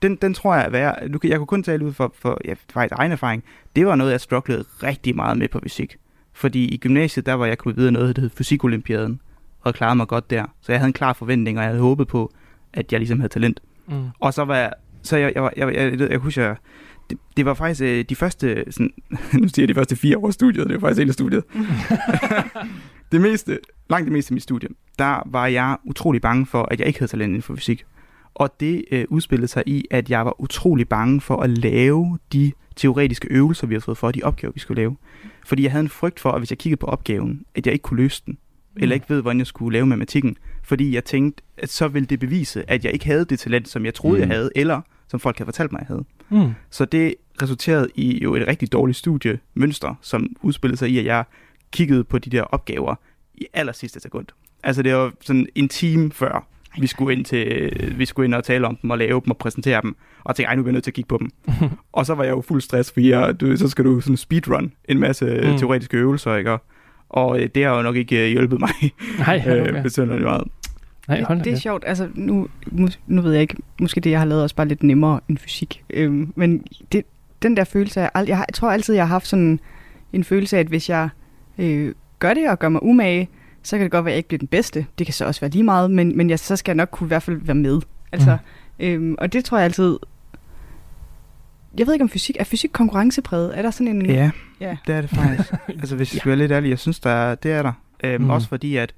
Den, den tror jeg er værd. Du, kan- jeg kunne kun tale ud for, for ja, faktisk egen erfaring. Det var noget, jeg strugglede rigtig meget med på fysik. Fordi i gymnasiet, der var jeg kommet videre noget, der hed Fysikolympiaden, og klarede mig godt der. Så jeg havde en klar forventning, og jeg havde håbet på, at jeg ligesom havde talent. Mm. Og så var jeg, så jeg, jeg, var- jeg, jeg, jeg, jeg, jeg husker, jeg, det, det var faktisk øh, de første, sådan, nu siger jeg de første fire år af studiet, det var faktisk hele studiet. det meste, langt det meste af mit studie, der var jeg utrolig bange for, at jeg ikke havde talent inden for fysik. Og det øh, udspillede sig i, at jeg var utrolig bange for at lave de teoretiske øvelser, vi har fået for, de opgaver, vi skulle lave. Fordi jeg havde en frygt for, at hvis jeg kiggede på opgaven, at jeg ikke kunne løse den, eller ikke ved, hvordan jeg skulle lave matematikken. Fordi jeg tænkte, at så ville det bevise, at jeg ikke havde det talent, som jeg troede, Mm. jeg havde, eller som folk havde fortalt mig, jeg havde. Mm. Så det resulterede i jo et rigtig dårligt studiemønster, som udspillede sig i, at jeg kiggede på de der opgaver i aller sidste sekund. Altså det var sådan en time før, vi skulle ind til, vi skulle ind og tale om dem og lave dem og præsentere dem. Og tænkte, ej, nu er jeg nødt til at kigge på dem. og så var jeg jo fuld stress, fordi jeg, du, så skal du sådan speedrun en masse Mm. mm. teoretiske øvelser, ikke? Og- øh, det har jo nok ikke øh, hjulpet mig Nej, øh, okay. besynderligt meget. Nej, hold det, det er sjovt. Altså, nu, nu ved jeg ikke, måske det, jeg har lavet, også bare lidt nemmere end fysik. Øhm, men det, den der følelse af, jeg, jeg tror altid, jeg har haft sådan en følelse af, at hvis jeg øh, gør det og gør mig umage, så kan det godt være, at jeg ikke bliver den bedste. Det kan så også være lige meget, men, men jeg, så skal jeg nok kunne i hvert fald være med. Altså, mm. øhm, og det tror jeg altid... Jeg ved ikke om fysik... Er fysik konkurrencepræget? Er der sådan en... Ja, Ja. det er det faktisk. altså hvis jeg skal være lidt ærlig, jeg synes, der er, det er der. Øhm, mm. Også fordi, at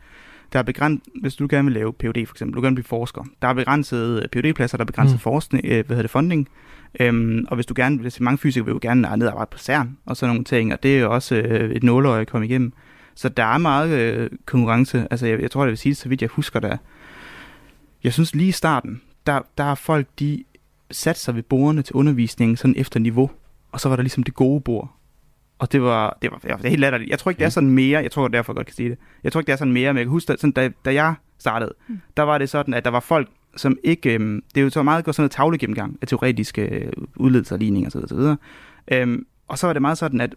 der er begrænset, hvis du gerne vil lave PhD for eksempel, du gerne vil blive forsker, der er begrænset PhD-pladser, der er begrænset Mm. forskning, øh, hvad hedder det, funding. Øhm, og hvis du gerne, hvis mange fysikere vil jo gerne ned og arbejde på CERN og sådan nogle ting, og det er jo også øh, et nåløje at komme igennem. Så der er meget øh, konkurrence. Altså jeg, jeg tror, jeg vil sige det, så vidt jeg husker der. Jeg synes lige i starten, der, der er folk, de satte sig ved bordene til undervisningen sådan efter niveau, og så var der ligesom det gode bord. Og det var, det var, det var helt latterligt. Jeg tror ikke, det er sådan mere, jeg tror derfor jeg godt kan sige det. Jeg tror ikke, det er sådan mere, men jeg kan huske, sådan, da, da jeg startede, Mm. der var det sådan, at der var folk, som ikke, øhm, det er jo så meget godt sådan noget tavlegennemgang af teoretiske øh, udledelser og ligninger osv. osv. Øhm, og så var det meget sådan, at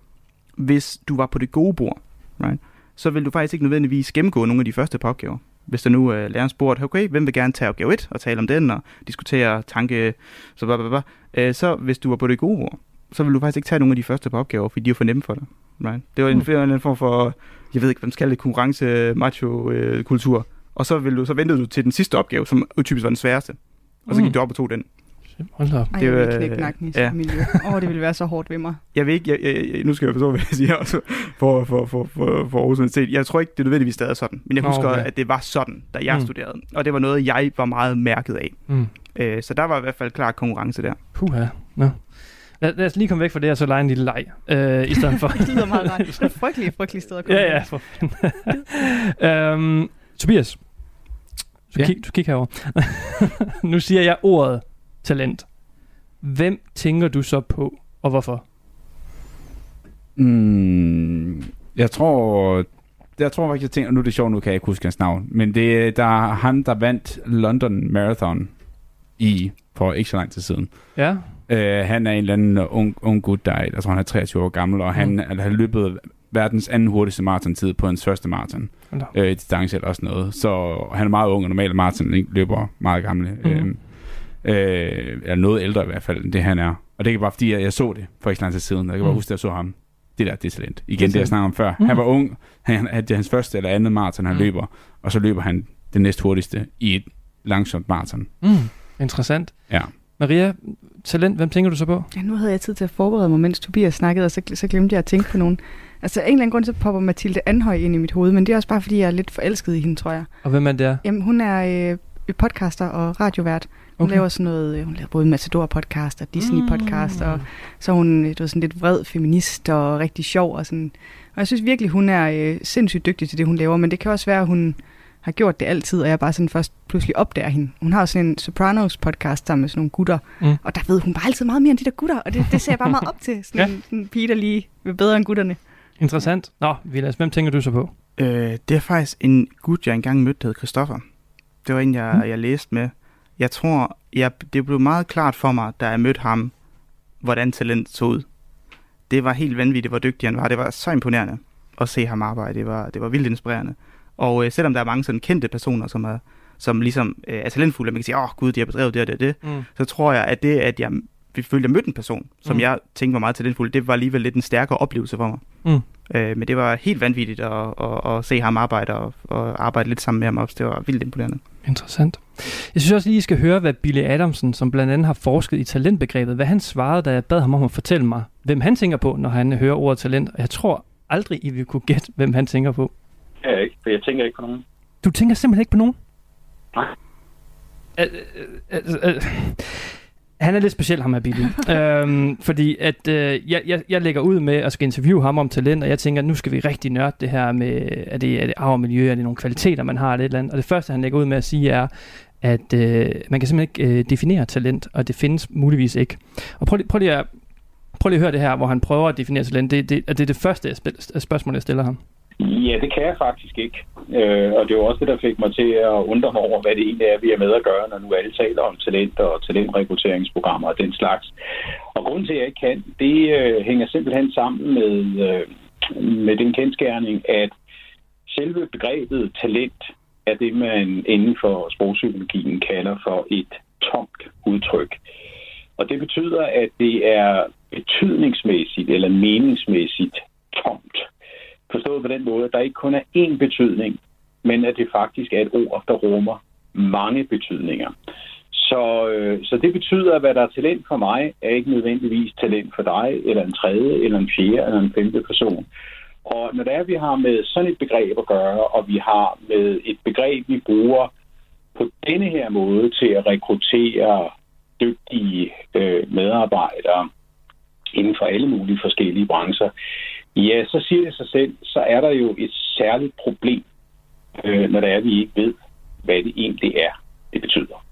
hvis du var på det gode bord, right, så vil du faktisk ikke nødvendigvis gennemgå nogle af de første par opgaver. Hvis der nu øh, læreren spurgte, okay, hvem vil gerne tage opgave 1 og tale om den og diskutere tanke, så, bla, bla, bla, øh, så hvis du var på det gode bord, så vil du faktisk ikke tage nogle af de første par opgaver, fordi de er for nemme for dig. Right? Det var en, Mm. en form for, jeg ved ikke, hvad man skal kalde det, konkurrence macho øh, kultur. Og så, vil du, så ventede du til den sidste opgave, som typisk var den sværeste. Og så Mm. gik du op og tog den. Hold da op. Ej, Det jeg var, vil knække nakken i ja. miljø. Åh, oh, det ville være så hårdt ved mig. Jeg ved ikke, jeg, jeg, jeg, nu skal jeg forstå, hvad jeg siger også for, for, for, for, for Aarhus Universitet. Jeg tror ikke, det er nødvendigvis stadig sådan. Men jeg Nå, husker, okay. at det var sådan, da jeg Mm. mm. studerede. Og det var noget, jeg var meget mærket af. Mm. Øh, så der var i hvert fald klar konkurrence der. Puha. Nå. Lad, lad os lige komme væk fra det, og så lege en lille leg, øh, i stedet for. Det lyder meget rart. Det er et frygteligt, frygteligt sted at komme. ja, ja, for fanden. øhm, Tobias, du, Ja. kig, du kig herover. nu siger jeg ordet talent. Hvem tænker du så på, og hvorfor? Mm, jeg tror... Jeg tror faktisk, jeg tænker, nu er det sjovt, nu kan jeg ikke huske hans navn, men det der er han, der vandt London Marathon i for ikke så lang tid siden. Ja? Uh, han er en eller anden ung, ung gut, der er, jeg tror, han er 23 år gammel, og han Mm. mm. har løbet verdens anden hurtigste maratontid på hans første maraton. Da. Øh, distance eller også noget. Så han er meget ung, og normalt maraton løber meget gamle. Mhm. Mm. Øh, eller noget ældre i hvert fald, end det han er. Og det er bare fordi, jeg, jeg så det for ikke lang tid siden. Jeg kan bare Mm. huske, at jeg så ham. Det der, det er talent. Igen, Det det, jeg snakkede om før. Mm. Han var ung. Han, han, det er hans første eller andet maraton, han Mm. løber. Og så løber han det næst hurtigste i et langsomt maraton. Mm. Interessant. Ja. Maria, talent, hvem tænker du så på? Ja, nu havde jeg tid til at forberede mig, mens Tobias snakkede, og så, så glemte jeg at tænke på nogen. Altså, af en eller anden grund, så popper Mathilde Anhøj ind i mit hoved, men det er også bare, fordi jeg er lidt forelsket i hende, tror jeg. Og hvem er det der? Jamen, hun er øh, podcaster og radiovært. Hun okay. laver sådan noget, øh, hun laver både Matador-podcast og Disney-podcast, og så er hun øh, du ved, sådan lidt vred feminist og rigtig sjov. Og, sådan. og jeg synes virkelig, hun er øh, sindssygt dygtig til det, hun laver, men det kan også være, at hun har gjort det altid, og jeg bare sådan først pludselig opdager hende. Hun har sådan en Sopranos podcast sammen med sådan nogle gutter, Mm. og der ved hun bare altid meget mere end de der gutter, og det, det ser jeg bare meget op til. Sådan Ja. en, en pige, der lige vil bedre end gutterne. Interessant. Nå, Vilas, hvem tænker du så på? Øh, det er faktisk en gut, jeg engang mødte, der hed Christoffer. Det var en, jeg, Mm. mm. jeg læste med. Jeg tror, jeg, det blev meget klart for mig, da jeg mødte ham, hvordan talent så ud. Det var helt vanvittigt, hvor dygtig han var. Det var så imponerende at se ham arbejde. Det var, det var vildt inspirerende. Og øh, selvom der er mange sådan kendte personer, som er, som ligesom øh, er talentfulde, og man kan sige, åh oh, gud, de har bedrevet det og det og det, Mm. så tror jeg, at det, at jeg vi følte, jeg mødte en person, som mm. jeg tænkte var meget talentfuld, det var alligevel lidt en stærkere oplevelse for mig. Mm. Øh, men det var helt vanvittigt at, at, at se ham arbejde og, og arbejde lidt sammen med ham også. Det var vildt imponerende. Interessant. Jeg synes også lige, I skal høre, hvad Billy Adamsen, som blandt andet har forsket i talentbegrebet, hvad han svarede, da jeg bad ham om at fortælle mig, hvem han tænker på, når han hører ordet talent. Og jeg tror aldrig, I vil kunne gætte, hvem han tænker på. Ja, ikke, for jeg tænker ikke på nogen. Du tænker simpelthen ikke på nogen? Nej. Øh, øh, øh, han er lidt speciel, ham her Billy. øhm, fordi at øh, jeg, jeg, jeg lægger ud med at skal interviewe ham om talent, og jeg tænker, nu skal vi rigtig nørde det her med, er det, er det arv og miljø, er det nogle kvaliteter, man har, eller et eller andet. Og det første, han lægger ud med at sige, er, at øh, man kan simpelthen ikke øh, definere talent, og det findes muligvis ikke. Og prøv, lige- prøv, lige at, prøv lige at høre det her, hvor han prøver at definere talent. Det, det, det er det første jeg spil- spørgsmål, jeg stiller ham. Ja, det kan jeg faktisk ikke. Øh, og det var også det, der fik mig til at undre mig over, hvad det egentlig er, vi er med at gøre, når nu alle taler om talent og talentrekrutteringsprogrammer og den slags. Og grunden til, at jeg ikke kan, det øh, hænger simpelthen sammen med, øh, med den kendskærning, at selve begrebet talent er det, man inden for sprogpsykologien kalder for et tomt udtryk. Og det betyder, at det er betydningsmæssigt eller meningsmæssigt tomt. Forstået på den måde, at der ikke kun er én betydning, men at det faktisk er et ord, der rummer mange betydninger. Så, øh, så det betyder, at hvad der er talent for mig, er ikke nødvendigvis talent for dig, eller en tredje, eller en fjerde, eller en femte person. Og når det er, at vi har med sådan et begreb at gøre, og vi har med et begreb, vi bruger på denne her måde til at rekruttere dygtige øh, medarbejdere inden for alle mulige forskellige brancher, ja, så siger det sig selv, så er der jo et særligt problem, øh, når det er, at vi ikke ved, hvad det egentlig er, det betyder.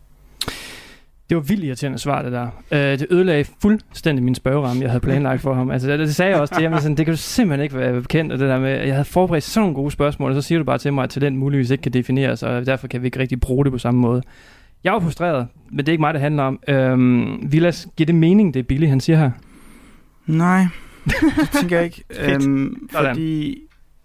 Det var vildt irriterende svar, det der. Øh, det ødelagde fuldstændig min spørgeramme, jeg havde planlagt for ham. Altså, det, det sagde jeg også til ham, sådan, det kan du simpelthen ikke være bekendt, og det der med, jeg havde forberedt sådan nogle gode spørgsmål, og så siger du bare til mig, at talent muligvis ikke kan defineres, og derfor kan vi ikke rigtig bruge det på samme måde. Jeg var frustreret, men det er ikke mig, det handler om. Øhm, Vilas, giver det mening, det Billy, han siger her? Nej, det tænker jeg ikke. Øhm, fordi,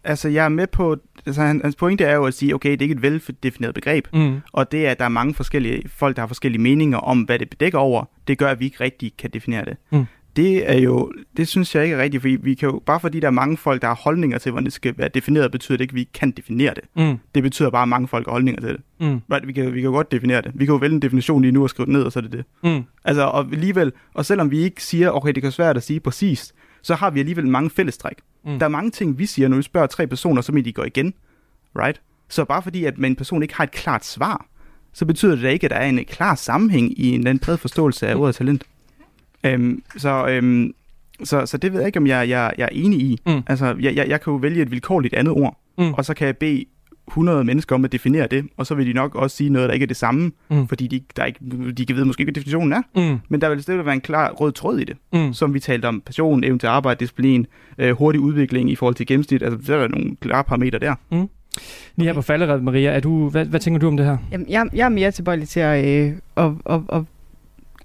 altså jeg er med på, altså han, hans pointe er jo at sige, okay, det er ikke et veldefineret begreb, Mm. og det er, at der er mange forskellige folk, der har forskellige meninger om, hvad det dækker over, det gør, at vi ikke rigtig kan definere det. Mm. Det er jo, det synes jeg ikke er rigtigt, fordi vi kan jo, bare fordi der er mange folk, der har holdninger til, hvordan det skal være defineret, betyder det ikke, at vi ikke kan definere det. Mm. Det betyder bare, at mange folk har holdninger til det. Mm. Right, vi, kan, vi kan jo godt definere det. Vi kan jo vælge en definition lige nu og skrive det ned, og så er det det. Mm. Altså, og alligevel, og selvom vi ikke siger, okay, det kan være svært at sige præcist, så har vi alligevel mange fællestræk. Mm. Der er mange ting, vi siger, når vi spørger tre personer, som de går igen. Right? Så bare fordi, at en person ikke har et klart svar, så betyder det da ikke, at der er en klar sammenhæng i en eller anden bred forståelse af ordet talent. Øhm, så, øhm, så, så det ved jeg ikke, om jeg, jeg, jeg er enig i. Mm. Altså, jeg, jeg, jeg kan jo vælge et vilkårligt andet ord, Mm. og så kan jeg bede 100 mennesker om at definere det, og så vil de nok også sige noget, der ikke er det samme, Mm. fordi de, der ikke, de kan vide måske ikke, hvad definitionen er. Mm. Men der vil stadig være en klar rød tråd i det, Mm. som vi talte om passion, evne til arbejde, disciplin, øh, hurtig udvikling i forhold til gennemsnit. Altså, der er nogle klare parametre der. Lige her på faldered, Maria, er du, hvad, hvad tænker du om det her? Jamen, jeg, jeg er mere tilbøjelig til at... Øh, og, og, og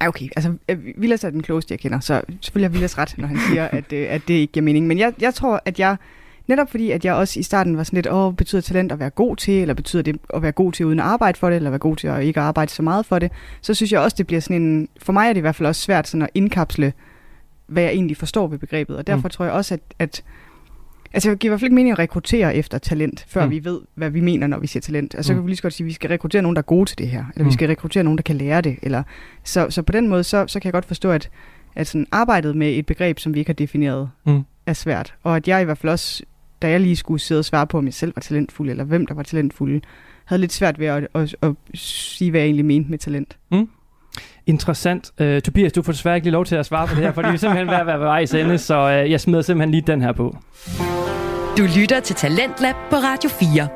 Ja, okay. Altså, øh, Vilas er den klogeste, jeg kender, så selvfølgelig har Vilas ret, når han siger, at, øh, at det ikke giver mening. Men jeg, jeg tror, at jeg... Netop fordi, at jeg også i starten var sådan lidt, åh, betyder talent at være god til, eller betyder det at være god til uden at arbejde for det, eller være god til at ikke arbejde så meget for det, så synes jeg også, det bliver sådan en... For mig er det i hvert fald også svært sådan at indkapsle, hvad jeg egentlig forstår ved begrebet. Og derfor Mm. mm. tror jeg også, at, at Altså, det giver i hvert fald ikke mening at rekruttere efter talent, før Mm. mm. vi ved, hvad vi mener, når vi siger talent. Altså, så Mm. kan vi lige så godt sige, at vi skal rekruttere nogen, der er gode til det her. Eller Mm. vi skal rekruttere nogen, der kan lære det. Eller, så, så på den måde, så, så kan jeg godt forstå, at, at sådan arbejdet med et begreb, som vi ikke har defineret, Mm. er svært. Og at jeg i hvert fald også, da jeg lige skulle sidde og svare på, om jeg selv var talentfuld, eller hvem der var talentfuld, havde lidt svært ved at, at, at sige, hvad jeg egentlig mente med talent. Interessant. Uh, Tobias, du får desværre ikke lige lov til at svare på det her, fordi vi er simpelthen ved at være ved vejs ende, så uh, jeg smider simpelthen lige den her på. Du lytter til Talentlab på Radio 4.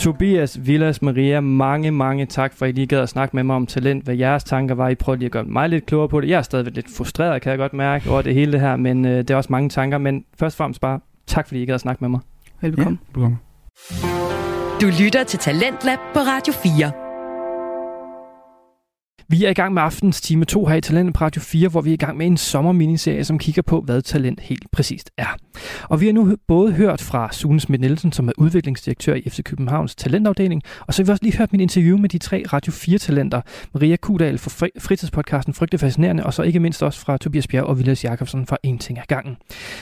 Tobias, Villas, Maria, mange, mange tak for, at I lige gad at snakke med mig om talent, hvad jeres tanker var. I prøvede lige at gøre mig lidt klogere på det. Jeg er stadigvæk lidt frustreret, kan jeg godt mærke, over det hele det her, men øh, det er også mange tanker. Men først og fremmest bare tak, fordi I gad at snakke med mig. Velbekomme. Ja, velbekomme. Du lytter til Talentlab på Radio 4. Vi er i gang med aftens time 2 her i Talentet på Radio 4, hvor vi er i gang med en sommerminiserie, som kigger på, hvad talent helt præcist er. Og vi har nu både hørt fra Sune Schmidt Nielsen, som er udviklingsdirektør i FC Københavns talentafdeling, og så har vi også lige hørt min interview med de tre Radio 4-talenter, Maria Kudal fra fritidspodcasten Frygte Fascinerende, og så ikke mindst også fra Tobias Bjerg og Vilas Jakobsen fra En Ting af Gangen.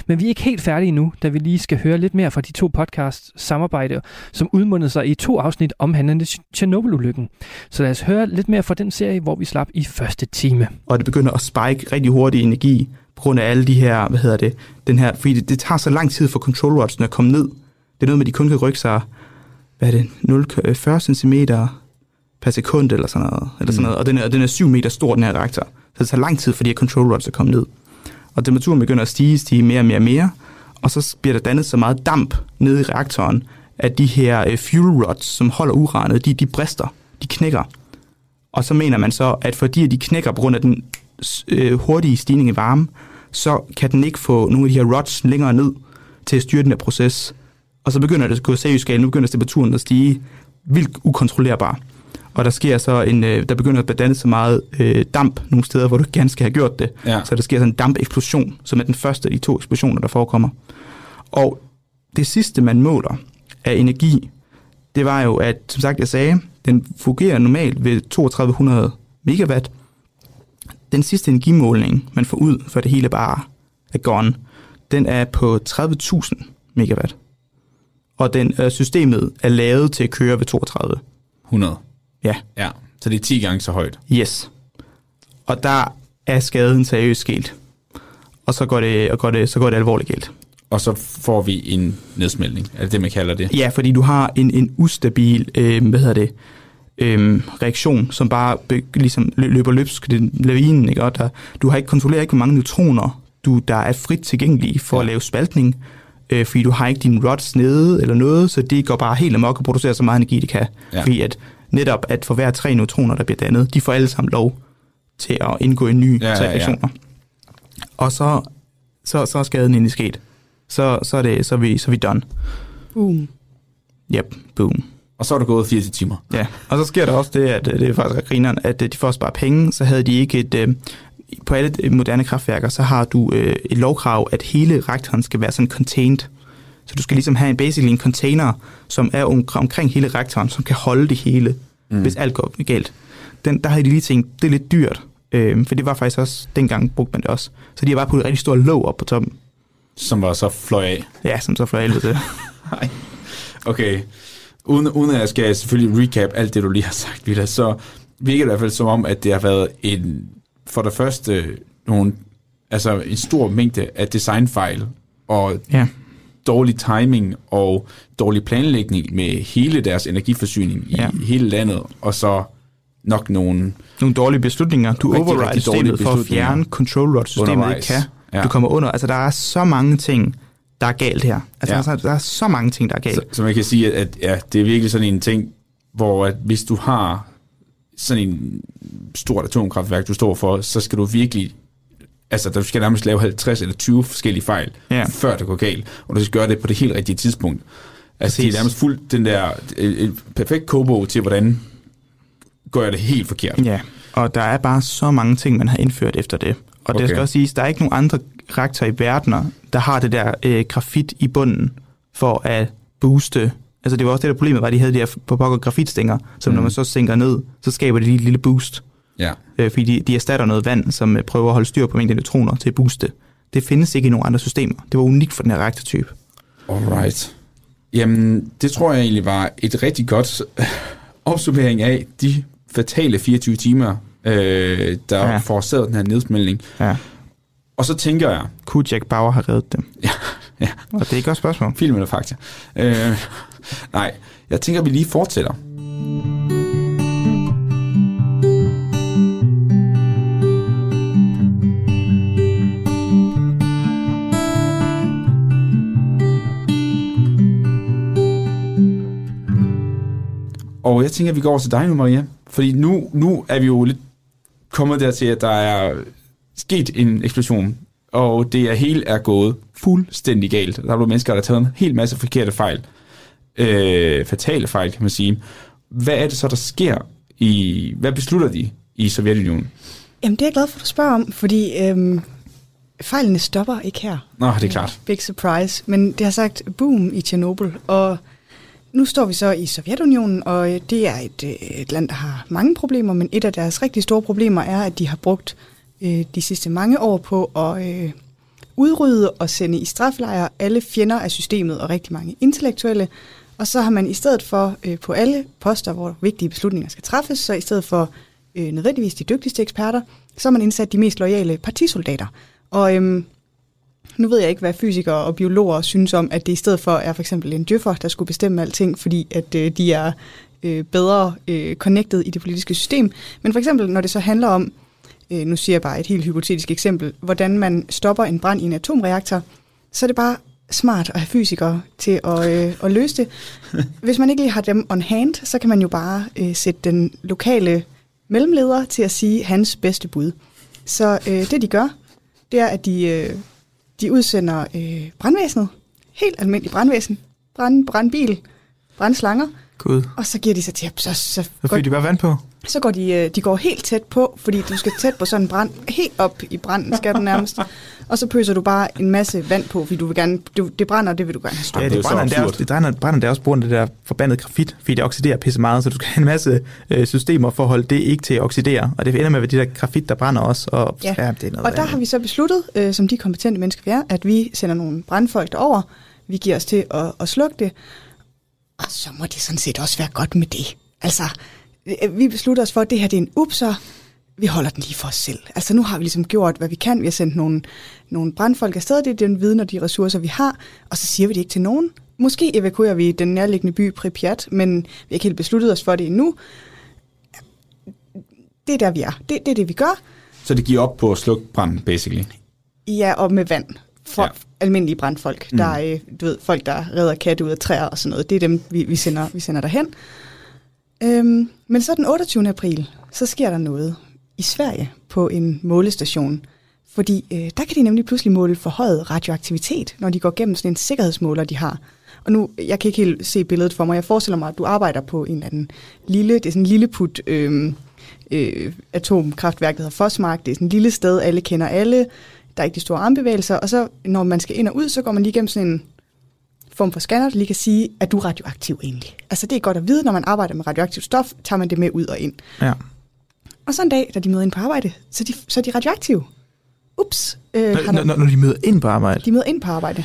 Men vi er ikke helt færdige nu, da vi lige skal høre lidt mere fra de to podcasts samarbejde, som udmundede sig i to afsnit omhandlende Tjernobyl-ulykken. Så lad os høre lidt mere fra den serie, hvor vi slap i første time. Og det begynder at spike rigtig hurtigt energi på grund af alle de her, hvad hedder det, den her, fordi det, det tager så lang tid for control rodsene at komme ned. Det er noget med, at de kun kan rykke sig, hvad er det, 0, 40 cm per sekund eller sådan noget. Eller sådan Mm. noget. Og den er, den er 7 meter stor, den her reaktor. Så det tager lang tid for de her control rods at komme ned. Og temperaturen begynder at stige, stige mere og mere og mere. Og så bliver der dannet så meget damp nede i reaktoren, at de her øh, fuel rods, som holder uranet, de, de brister, de knækker. Og så mener man så, at fordi de knækker på grund af den øh, hurtige stigning i varme, så kan den ikke få nogle af de her rods længere ned til at styre den her proces. Og så begynder det at gå seriøst galt. Nu begynder temperaturen at stige vildt ukontrollerbar. Og der sker så en, øh, der begynder at dannet så meget øh, damp nogle steder, hvor du gerne skal have gjort det. Ja. Så der sker sådan en dampeksplosion, som er den første af de to eksplosioner, der forekommer. Og det sidste, man måler af energi, det var jo, at som sagt, jeg sagde, den fungerer normalt ved 3200 megawatt. Den sidste energimåling, man får ud, for det hele bare er gone, den er på 30.000 megawatt. Og den, øh, systemet er lavet til at køre ved 32. 100. Ja. Ja, så det er 10 gange så højt. Yes. Og der er skaden seriøst sket. Og så går det, og går det, så går det alvorligt galt. Og så får vi en nedsmeltning. Er det det, man kalder det? Ja, fordi du har en, en ustabil, øh, hvad hedder det, øh, reaktion, som bare ligesom lø- løber løbsk, det lavinen, ikke? Og der, du har ikke kontrolleret ikke, hvor mange neutroner, du, der er frit tilgængelige for ja. at lave spaltning, øh, fordi du har ikke dine rods nede eller noget, så det går bare helt amok og producerer så meget energi, det kan. Ja. Fordi at netop, at for hver tre neutroner, der bliver dannet, de får alle sammen lov til at indgå i nye Ja, ja, ja, ja. reaktioner. Og så, så, så er skaden egentlig sket. Så, så, er det, så, er vi, så er vi done. Boom. Yep, boom. Og så er der gået 80 timer. Ja, og så sker der også det, at det er faktisk grineren, at øh, de for at spare penge, så havde de ikke et... Øh, på alle øh, moderne kraftværker, så har du øh, et lovkrav, at hele reaktoren skal være sådan contained. Så du skal ligesom have en basically en container, som er om, omkring hele reaktoren, som kan holde det hele, Mm. hvis alt går galt. Den, der havde de lige tænkt, det er lidt dyrt, øh, for det var faktisk også, dengang brugte man det også. Så de har bare puttet et rigtig stort låg op på toppen. Som var så fløj af. Ja, som så fløj til. Nej. Okay. Uden, uden at jeg skal selvfølgelig recap alt det, du lige har sagt, Villa, så virker det i hvert fald som om, at det har været en, for det første nogle, altså en stor mængde af designfejl og Ja. dårlig timing og dårlig planlægning med hele deres energiforsyning i Ja. hele landet, og så nok nogle Nogle dårlige beslutninger. Du Rigtig, override rigtig systemet for at fjerne control rod systemet ikke kan. Ja. Du kommer under. Altså, der er så mange ting, der er galt her. Altså, Ja. ja. der er så mange ting, der er galt. Så, så man kan sige, at, at ja, det er virkelig sådan en ting, hvor at hvis du har sådan en stort atomkraftværk, du står for, så skal du virkelig, altså du skal nærmest lave 50 eller 20 forskellige fejl, Ja. før det går galt, og du skal gøre det på det helt rigtige tidspunkt. Altså Præcis. det er nærmest fuldt den der, et perfekt kobo til, hvordan gør jeg det helt forkert. Ja, og der er bare så mange ting, man har indført efter det. Og okay. det skal også siges, der er ikke nogen andre reaktorer i verden, der har det der øh, grafit i bunden for at booste. Altså det var også det, der problemet var, at de havde de her på pokker grafitstænger, som mm. når man så sænker ned, så skaber det lige et lille boost. Ja. Øh, fordi de, de erstatter noget vand, som øh, prøver at holde styr på mængden neutroner til at booste. Det findes ikke i nogen andre systemer. Det var unikt for den her reaktortype. Alright. Jamen, det tror jeg egentlig var et rigtig godt opsummering af de fatale 24 timer, øh, der. Ja. forårsagede den her nedsmeltning. Ja. Og så tænker jeg, Kunne Jack Bauer have reddet dem? Ja, ja. Og det er et godt spørgsmål. film eller fakta? Øh, nej, jeg tænker, at vi lige fortsætter. Og jeg tænker, at vi går over til dig nu, Maria. Fordi nu, nu er vi jo lidt kommet dertil, at der er sket en eksplosion, og det er hele er gået fuldstændig galt. Der er blevet mennesker, der har taget en hel masse forkerte fejl. Øh, fatale fejl, kan man sige. Hvad er det så, der sker i... Hvad beslutter de i Sovjetunionen? Jamen, det er jeg glad for, at du spørger om, fordi øhm, fejlene stopper ikke her. Nå, det er klart. Big surprise. Men det har sagt boom i Tjernobyl, og nu står vi så i Sovjetunionen, og øh, det er et, øh, et land, der har mange problemer, men et af deres rigtig store problemer er, at de har brugt øh, de sidste mange år på at øh, udrydde og sende i straflejre alle fjender af systemet og rigtig mange intellektuelle. Og så har man i stedet for øh, på alle poster, hvor vigtige beslutninger skal træffes, så i stedet for øh, nødvendigvis de dygtigste eksperter, så har man indsat de mest loyale partisoldater. Og øhm, nu ved jeg ikke, hvad fysikere og biologer synes om, at det i stedet for er for eksempel en djøffer, der skulle bestemme alting, fordi at øh, de er øh, bedre øh, connected i det politiske system. Men for eksempel, når det så handler om, øh, nu siger jeg bare et helt hypotetisk eksempel, hvordan man stopper en brand i en atomreaktor, så er det bare smart at have fysikere til at, øh, at løse det. Hvis man ikke lige har dem on hand, så kan man jo bare øh, sætte den lokale mellemleder til at sige hans bedste bud. Så øh, det de gør, det er, at de, øh, de udsender øh, brandvæsenet, helt almindelig brandvæsen, brand, brandbil, brandslanger, Gud. og så giver de sig til, så, så, Så fik de bare vand på. Så går de, øh, de går helt tæt på, fordi du skal tæt på sådan en brand, helt op i branden skal du nærmest, og så pøser du bare en masse vand på, fordi du vil gerne, du, det brænder, det vil du gerne have Ja, stoppet. det er det brænder, der det brænder, brænder der også på det der forbandede grafit, fordi det oxiderer pisse meget, så du skal have en masse øh, systemer for at holde det ikke til at oxidere. Og det ender med at være de der grafit, der brænder også. Og, Ja. ja det er noget Og der har vi så besluttet, øh, som de kompetente mennesker vi er, at vi sender nogle brandfolk derover. Vi giver os til at, at slukke det. Og så må det sådan set også være godt med det. Altså, vi beslutter os for, at det her det er en upser. Vi holder den lige for os selv. Altså nu har vi ligesom gjort, hvad vi kan. Vi har sendt nogle, nogle brandfolk afsted. Det er den viden og de ressourcer, vi har. Og så siger vi det ikke til nogen. Måske evakuerer vi den nærliggende by Pripyat, men vi har ikke helt besluttet os for det endnu. Det er der, vi er. Det, det er det, vi gør. Så det giver op på at slukke branden, basically. Ja, og med vand. For Ja. almindelige brandfolk. Mm. Der er, øh, du ved, folk, der redder katte ud af træer og sådan noget. Det er dem, vi, vi, sender, vi sender derhen. Øhm, men så den 28. april, så sker der noget i Sverige på en målestation. Fordi øh, der kan de nemlig pludselig måle forhøjet radioaktivitet, når de går gennem sådan en sikkerhedsmåler, de har. Og nu, jeg kan ikke helt se billedet for mig. Jeg forestiller mig, at du arbejder på en eller anden lille, det er sådan en lille put øh, øh, atomkraftværk, der hedder Fosmark. Det er sådan et lille sted, alle kender alle. Der er ikke de store armbevægelser. Og så, når man skal ind og ud, så går man lige gennem sådan en form for scanner, der lige kan sige, at du er radioaktiv egentlig. Altså det er godt at vide, når man arbejder med radioaktivt stof, tager man det med ud og ind. Ja. Og så en dag, da de møder ind på arbejde, så er de, så er de radioaktive. Ups. Øh, Når, der, når, når de møder ind på arbejde. de møder ind på arbejde.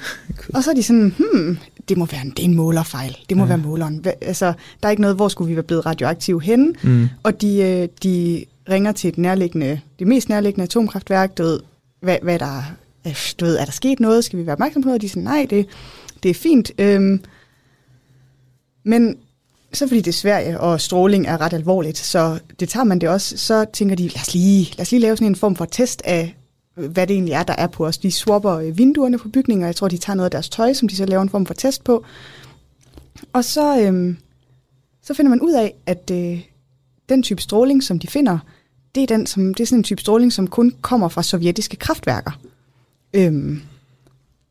og så er de sådan, hmm, det må være en, det er en målerfejl. Det må ja. være måleren. Hva, altså, der er ikke noget, hvor skulle vi være blevet radioaktive henne. Mm. Og de, øh, de ringer til et nærliggende, det mest nærliggende atomkraftværk, du ved, hvad, hvad der, øh, du ved, er der sket noget, skal vi være opmærksom på noget? Og de siger, nej, det, det er fint. Øhm, men så fordi det er Sverige, og stråling er ret alvorligt, så det tager man det også, så tænker de, lad os lige, lad os lige lave sådan en form for test af, hvad det egentlig er, der er på os. De swapper øh, vinduerne på bygninger, jeg tror, de tager noget af deres tøj, som de så laver en form for test på. Og så, øhm, så finder man ud af, at øh, den type stråling, som de finder, det er, den, som, det er sådan en type stråling, som kun kommer fra sovjetiske kraftværker. Øhm,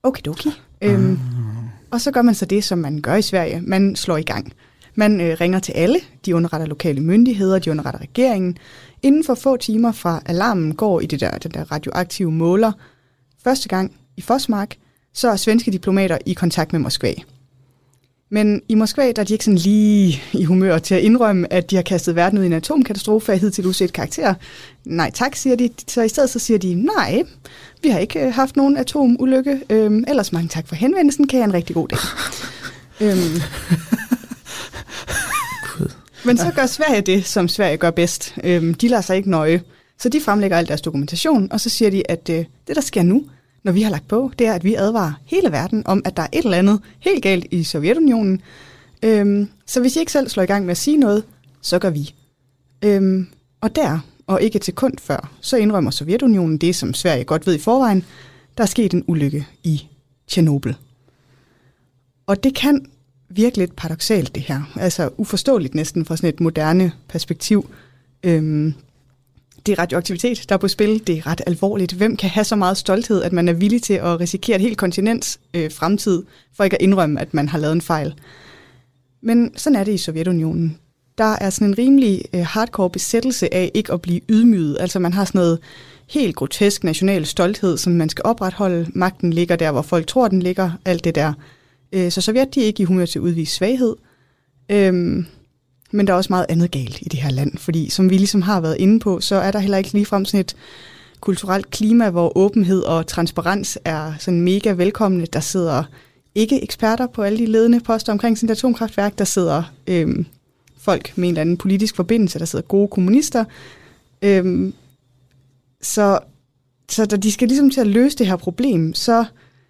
okidoki. Øhm, ah og så gør man så det, som man gør i Sverige. Man slår i gang. Man øh, ringer til alle. De underretter lokale myndigheder, de underretter regeringen. Inden for få timer fra alarmen går i det der, den der radioaktive måler, første gang i Fosmark, så er svenske diplomater i kontakt med Moskva. Men i Moskva der er de ikke sådan lige i humør til at indrømme, at de har kastet verden ud i en atomkatastrofe af hidtil uset karakter. Nej tak, siger de. Så i stedet så siger de, nej, vi har ikke øh, haft nogen atomulykke. Øhm, ellers mange tak for henvendelsen, kan jeg en rigtig god dag. øhm, men så gør Sverige det, som Sverige gør bedst. Øhm, de lader sig ikke nøje. Så de fremlægger al deres dokumentation, og så siger de, at øh, det, der sker nu, når vi har lagt på, det er, at vi advarer hele verden om, at der er et eller andet helt galt i Sovjetunionen. Øhm, så hvis I ikke selv slår i gang med at sige noget, så gør vi. Øhm, og der, og ikke et sekund før, så indrømmer Sovjetunionen det, som Sverige godt ved i forvejen. Der er sket en ulykke i Tjernobyl. Og det kan virke lidt paradoxalt, det her. Altså uforståeligt næsten fra sådan et moderne perspektiv. Øhm, det er radioaktivitet, der er på spil. Det er ret alvorligt. Hvem kan have så meget stolthed, at man er villig til at risikere et helt kontinents øh, fremtid, for ikke at indrømme, at man har lavet en fejl? Men sådan er det i Sovjetunionen. Der er sådan en rimelig øh, hardcore besættelse af ikke at blive ydmyget. Altså man har sådan noget helt grotesk national stolthed, som man skal opretholde. Magten ligger der, hvor folk tror, den ligger. Alt det der. Øh, så Sovjet de er ikke i humør til at udvise svaghed. Øhm, men der er også meget andet galt i det her land, fordi som vi ligesom har været inde på, så er der heller ikke ligefrem sådan et kulturelt klima, hvor åbenhed og transparens er sådan mega velkomne. Der sidder ikke eksperter på alle de ledende poster omkring sin atomkraftværk. Der sidder øhm, folk med en eller anden politisk forbindelse. Der sidder gode kommunister. Øhm, så, så da de skal ligesom til at løse det her problem, så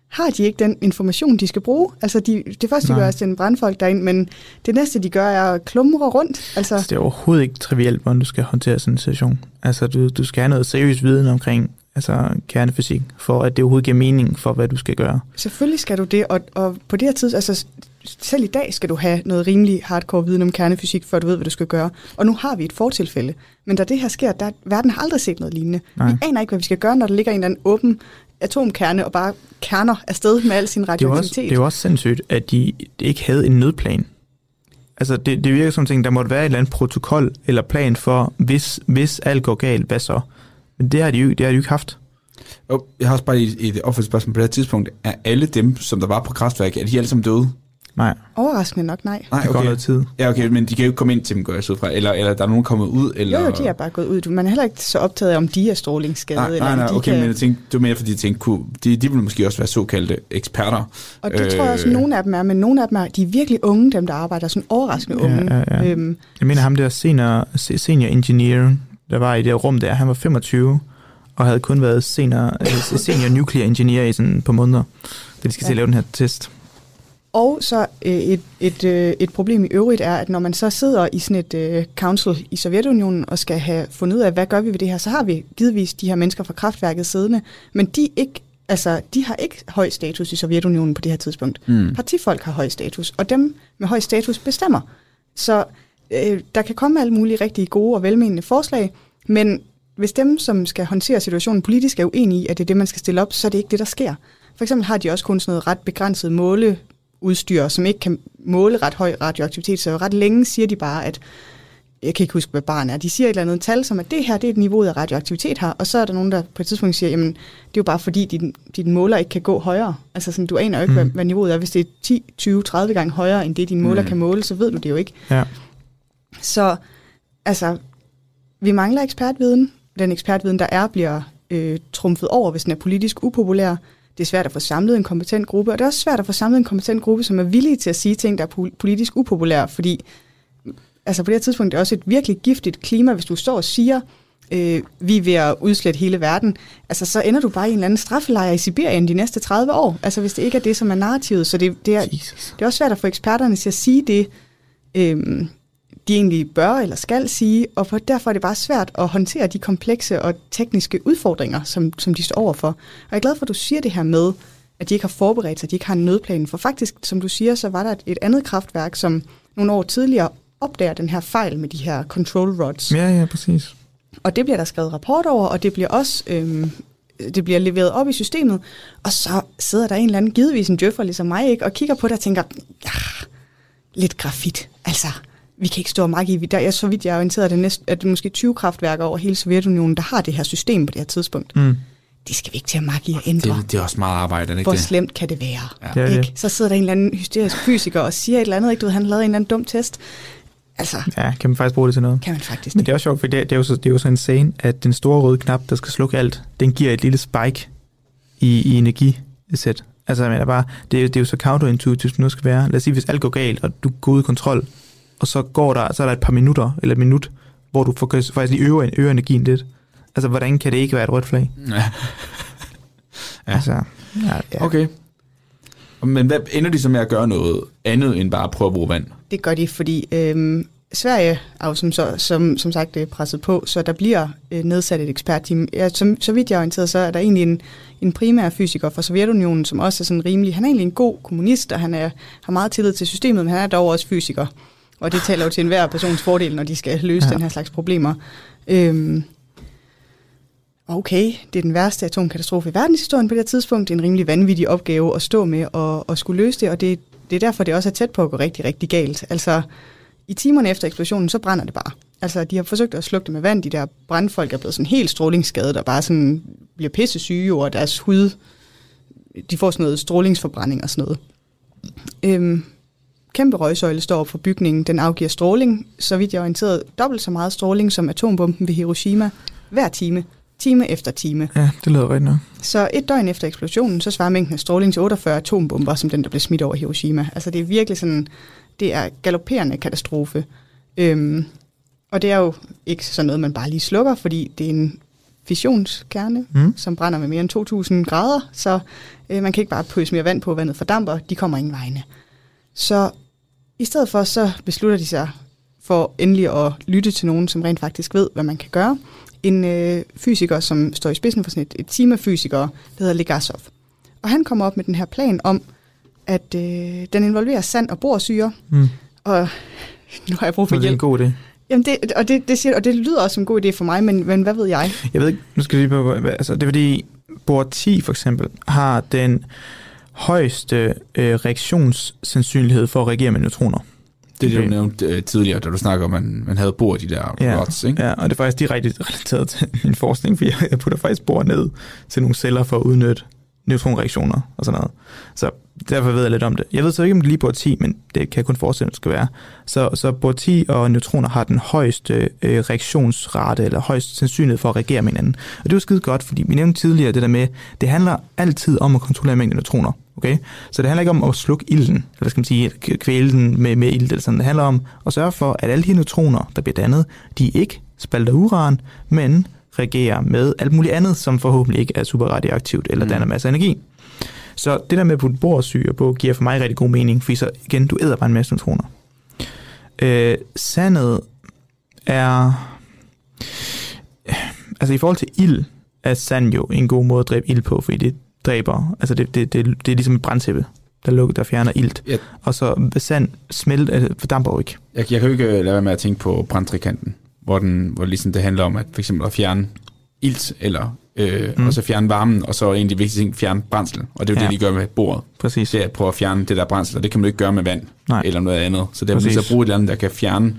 har de ikke den information, de skal bruge. Altså, de, det første, de Nej. gør, er at sende brandfolk derind, men det næste, de gør, er at klumre rundt. Altså, Altså, det er overhovedet ikke trivielt, hvordan du skal håndtere sådan en situation. Altså, du, du skal have noget seriøs viden omkring altså, kernefysik, for at det overhovedet giver mening for, hvad du skal gøre. Selvfølgelig skal du det, og, og på det her tid, altså selv i dag skal du have noget rimelig hardcore viden om kernefysik, før du ved, hvad du skal gøre. Og nu har vi et fortilfælde. Men da det her sker, der, verden har aldrig set noget lignende. Nej. Vi aner ikke, hvad vi skal gøre, når der ligger en eller anden åben atomkerne og bare kerner afsted med al sin Det er, jo også, radioaktivitet. det er jo også sindssygt, at de ikke havde en nødplan. Altså, det, det virker som ting, der måtte være et eller andet protokol eller plan for, hvis, hvis alt går galt, hvad så? Men det har de jo, det har de jo ikke haft. Oh, jeg har også bare et, et opfølgende spørgsmål på det her tidspunkt. Er alle dem, som der var på kraftværket, er de alle sammen døde? Nej, Overraskende nok, nej. Nej, det går noget tid. Ja, okay, men de kan jo ikke komme ind til dem, går jeg så ud fra. Eller, eller der er nogen kommet ud, eller... Jo, jo, de er bare gået ud. Man er heller ikke så optaget af, om de er strålingsskade. Nej, eller nej, om nej, de okay, kan... men jeg tænkte, det var mere fordi, jeg tænkte, kunne, de, de ville måske også være såkaldte eksperter. Og det øh... tror jeg også, at nogle af dem er, men nogle af dem er, de er virkelig unge, dem der arbejder, sådan overraskende unge. Ja, ja, ja. Øhm, Jeg mener ham der senior, se- senior engineer, der var i det rum der, han var 25, og havde kun været senior, øh, senior nuclear engineer i sådan et par måneder, da de skal ja. til at lave den her test. Og så øh, et, et, øh, et problem i øvrigt er, at når man så sidder i sådan et øh, council i Sovjetunionen og skal have fundet ud af, hvad gør vi ved det her, så har vi givetvis de her mennesker fra kraftværket siddende, men de, ikke, altså, de har ikke høj status i Sovjetunionen på det her tidspunkt. Mm. Partifolk har høj status, og dem med høj status bestemmer. Så øh, der kan komme alle mulige rigtig gode og velmenende forslag, men hvis dem, som skal håndtere situationen politisk, er uenige i, at det er det, man skal stille op, så er det ikke det, der sker. For eksempel har de også kun sådan noget ret begrænset måleudstyr, som ikke kan måle ret høj radioaktivitet, så ret længe siger de bare, at jeg kan ikke huske, hvad barn er. De siger et eller andet tal, som at det her, det er et niveau af radioaktivitet her, og så er der nogen, der på et tidspunkt siger, jamen, det er jo bare fordi, din, din måler ikke kan gå højere. Altså sådan, du aner jo ikke, mm. hvad, hvad niveauet er. Hvis det er 10, 20, 30 gange højere, end det din måler mm. kan måle, så ved du det jo ikke. Ja. Så altså, vi mangler ekspertviden. Den ekspertviden, der er, bliver øh, trumfet over, hvis den er politisk upopulær. Det er svært at få samlet en kompetent gruppe, og det er også svært at få samlet en kompetent gruppe, som er villige til at sige ting, der er pol- politisk upopulære, fordi altså på det her tidspunkt er det også et virkelig giftigt klima, hvis du står og siger, øh, vi er ved at udslette hele verden, altså så ender du bare i en eller anden straffelejr i Sibirien de næste 30 år, altså hvis det ikke er det, som er narrativet. Så det, det, er, Jesus. det er også svært at få eksperterne til at sige det, øh, de egentlig bør eller skal sige, og for, derfor er det bare svært at håndtere de komplekse og tekniske udfordringer, som, som de står overfor. Og jeg er glad for, at du siger det her med, at de ikke har forberedt sig, at de ikke har en nødplan. For faktisk, som du siger, så var der et, et andet kraftværk, som nogle år tidligere opdager den her fejl med de her control rods. Ja, ja, præcis. Og det bliver der skrevet rapport over, og det bliver også øhm, det bliver leveret op i systemet. Og så sidder der en eller anden, givetvis en djøffer ligesom mig, ikke, og kigger på det og tænker, ja, lidt grafit. Altså, vi kan ikke stå og makke i. Der er så vidt jeg er orienteret, at det, næste, at det er måske 20 kraftværker over hele Sovjetunionen, der har det her system på det her tidspunkt. Mm. Det skal vi ikke til at makke i at ændre. Det, det er også meget arbejde, er det ikke Hvor det? slemt kan det være? Ja. Det er Ikke? det. Så sidder der en eller anden hysterisk fysiker og siger et eller andet, ikke? Du ved, han lavede en eller anden dum test. Altså, Ja, kan man faktisk bruge det til noget. kan man faktisk Men det er også sjovt, for det, det, er jo så, det er jo så insane, at den store røde knap, der skal slukke alt, den giver et lille spike i, i energisæt. Altså, jeg mener bare, det er, jo- det er jo så counterintuitivt, som det nu skal være. Lad os sige, hvis alt går galt, og du går ud i kontrol, og så går der, så er der et par minutter, eller et minut, hvor du får, faktisk lige øger, øger energien lidt. Altså, hvordan kan det ikke være et rødt flag? Ja. Ja. Altså, ja, ja. Okay. Men hvad ender de så med at gøre noget andet end bare at prøve at bruge vand? Det gør de, fordi øhm, Sverige er jo som, så, som, som sagt øh, presset på, så der bliver øh, nedsat et ekspertteam. Ja, som, så vidt jeg er orienteret, så er der egentlig en, en primær fysiker fra Sovjetunionen, som også er sådan rimelig, han er egentlig en god kommunist, og han er, har meget tillid til systemet, men han er dog også fysiker. Og det taler jo til enhver persons fordel, når de skal løse ja. den her slags problemer. Øhm, okay, det er den værste atomkatastrofe i verdenshistorien på det her tidspunkt. Det er en rimelig vanvittig opgave at stå med og, og skulle løse det, og det, det er derfor, det også er tæt på at gå rigtig, rigtig galt. Altså, i timerne efter eksplosionen, så brænder det bare. Altså, de har forsøgt at slukke det med vand. De der brandfolk er blevet sådan helt strålingsskadet og bare sådan bliver pisse syge over deres hud. De får sådan noget strålingsforbrænding og sådan noget. Øhm, kæmpe røgsøjle står op for bygningen. Den afgiver stråling, så vidt jeg er orienteret, dobbelt så meget stråling som atombomben ved Hiroshima hver time time efter time. Ja, det lyder rigtigt nok. Så et døgn efter eksplosionen, så svarer mængden af stråling til 48 atombomber, som den, der blev smidt over Hiroshima. Altså det er virkelig sådan, det er galopperende katastrofe. Øhm, og det er jo ikke sådan noget, man bare lige slukker, fordi det er en fissionskerne, mm. som brænder med mere end 2.000 grader, så øh, man kan ikke bare pøse mere vand på, vandet fordamper, de kommer ingen vegne. Så i stedet for, så beslutter de sig for endelig at lytte til nogen, som rent faktisk ved, hvad man kan gøre en øh, fysiker, som står i spidsen for sådan et, et team af fysikere, der hedder Legasov. Og han kommer op med den her plan om, at øh, den involverer sand og borsyre. Mm. Og nu har jeg brug for hjælp. Det er en god idé. Jamen det, og, det, det siger, og det lyder også som en god idé for mig, men, men hvad ved jeg? Jeg ved ikke, nu skal jeg lige på, altså det er fordi, bor 10 for eksempel har den højeste øh, reaktionssandsynlighed for at reagere med neutroner. Det er det, du nævnte uh, tidligere, da du snakker om, at man, man havde bor de der ja, rods, ikke? Ja, og det er faktisk direkte relateret til min forskning, for jeg putter faktisk bor ned til nogle celler for at udnytte neutronreaktioner og sådan noget. Så derfor ved jeg lidt om det. Jeg ved så ikke, om det lige bor 10, men det kan jeg kun forestille, at det skal være. Så, så bor 10 og neutroner har den højeste øh, reaktionsrate, eller højst sandsynlighed for at reagere med hinanden. Og det er jo skide godt, fordi vi nævnte tidligere det der med, det handler altid om at kontrollere mængden af neutroner. Okay? Så det handler ikke om at slukke ilden, eller skal man sige, kvæle den med, med ild, eller sådan. Det handler om at sørge for, at alle de neutroner, der bliver dannet, de ikke spalter uran, men reagerer med alt muligt andet, som forhåbentlig ikke er super radioaktivt eller mm. danner masser af energi. Så det der med at putte borsyre på, giver for mig rigtig god mening, fordi så igen, du æder bare en masse neutroner. Øh, sandet er... Altså i forhold til ild, er sand jo en god måde at dræbe ild på, fordi det dræber, altså det, det, det, det er ligesom et brandtæppe, der, lukker, der fjerner ilt. Ja. Og så sand smelt, altså, fordamper jo ikke. Jeg, jeg kan jo ikke lade være med at tænke på brandtrikanten, hvor, den, hvor ligesom det handler om at for eksempel at fjerne ilt, eller øh, mm. og så fjerne varmen, og så de vigtigste ting, fjerne brændsel. Og det er jo ja. det, de gør med bordet. Præcis. Det er at prøve at fjerne det der brændsel, og det kan man jo ikke gøre med vand Nej. eller noget andet. Så det er så bruge et eller andet, der kan fjerne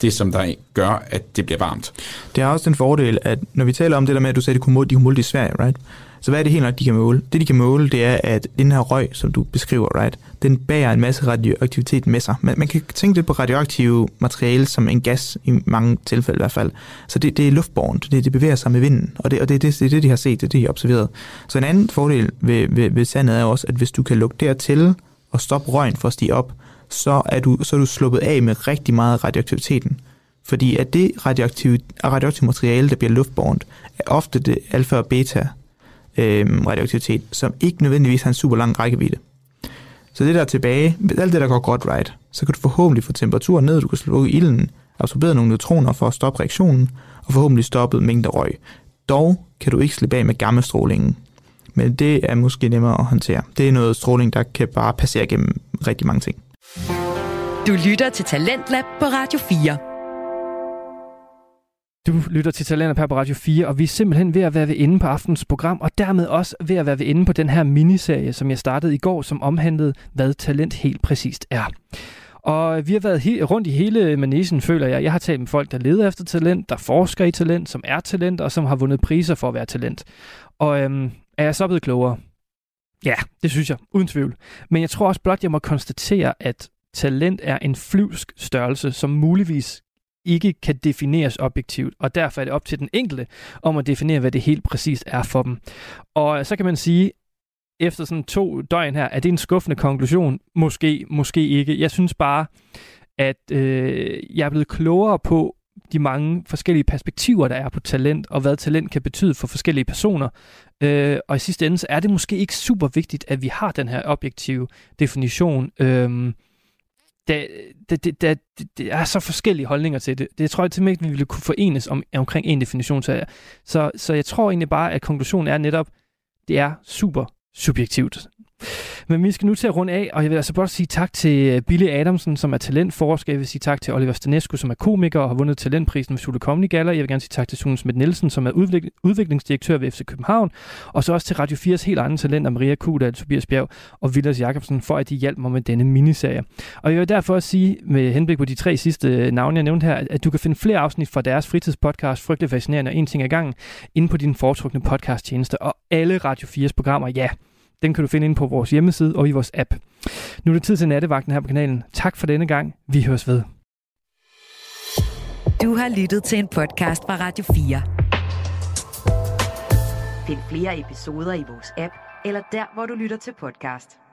det, som der gør, at det bliver varmt. Det har også den fordel, at når vi taler om det der med, at du sagde, at de kunne måle, de kunne måle det i Sverige, right? Så hvad er det helt nok, de kan måle? Det, de kan måle, det er, at den her røg, som du beskriver, right, den bærer en masse radioaktivitet med sig. Man, man kan tænke lidt på radioaktive materiale som en gas, i mange tilfælde i hvert fald. Så det, det er luftbornt, det, det bevæger sig med vinden, og det, og det, det, det er det, de har set, det er det, de har observeret. Så en anden fordel ved, ved, ved sandet er også, at hvis du kan lukke dertil og stoppe røgen for at stige op, så er du, så er du sluppet af med rigtig meget radioaktiviteten. Fordi at det radioaktive, radioaktive materiale, der bliver luftbornt, er ofte det alfa og beta øh, radioaktivitet, som ikke nødvendigvis har en super lang rækkevidde. Så det der er tilbage, alt det der går godt right, så kan du forhåbentlig få temperaturen ned, du kan slukke ilden, absorbere nogle neutroner for at stoppe reaktionen, og forhåbentlig stoppe mængder røg. Dog kan du ikke slippe af med gammastrålingen, men det er måske nemmere at håndtere. Det er noget stråling, der kan bare passere gennem rigtig mange ting. Du lytter til Talentlab på Radio 4. Du lytter til Talenter på Radio 4, og vi er simpelthen ved at være ved ende på aftens program, og dermed også ved at være ved ende på den her miniserie, som jeg startede i går, som omhandlede, hvad talent helt præcist er. Og vi har været he- rundt i hele manesen, føler jeg. Jeg har talt med folk, der leder efter talent, der forsker i talent, som er talent, og som har vundet priser for at være talent. Og øhm, er jeg så blevet klogere? Ja, det synes jeg, uden tvivl. Men jeg tror også blot, jeg må konstatere, at talent er en flyvsk størrelse, som muligvis ikke kan defineres objektivt, og derfor er det op til den enkelte om at definere, hvad det helt præcist er for dem. Og øh, så kan man sige, efter sådan to døgn her, er det en skuffende konklusion? Måske, måske ikke. Jeg synes bare, at øh, jeg er blevet klogere på de mange forskellige perspektiver, der er på talent, og hvad talent kan betyde for forskellige personer. Øh, og i sidste ende, så er det måske ikke super vigtigt, at vi har den her objektive definition. Øh, der, der, der, der, der er så forskellige holdninger til det. Det tror jeg simpelthen ikke, vi ville kunne forenes om, omkring en definition. Så, så, så jeg tror egentlig bare, at konklusionen er netop, det er super subjektivt. Men vi skal nu til at runde af, og jeg vil altså bare sige tak til øh, Billy Adamsen, som er talentforsker. Jeg vil sige tak til Oliver Stanescu, som er komiker og har vundet talentprisen ved Sule Comedy Gala. Jeg vil gerne sige tak til Sune Smidt Nielsen, som er udvik- udviklingsdirektør ved FC København. Og så også til Radio 4's helt andre talenter, Maria Kudal, Tobias Bjerg og Vilas Jacobsen, for at de hjalp mig med denne miniserie. Og jeg vil derfor også sige, med henblik på de tre sidste øh, navne, jeg nævnte her, at du kan finde flere afsnit fra deres fritidspodcast, Frygtelig Fascinerende og En Ting ad gangen, inde på din foretrukne podcasttjeneste. Og alle Radio 4's programmer, ja, den kan du finde inde på vores hjemmeside og i vores app. Nu er det tid til nattevagten her på kanalen. Tak for denne gang. Vi høres ved. Du har lyttet til en podcast fra Radio 4. Find flere episoder i vores app, eller der, hvor du lytter til podcast.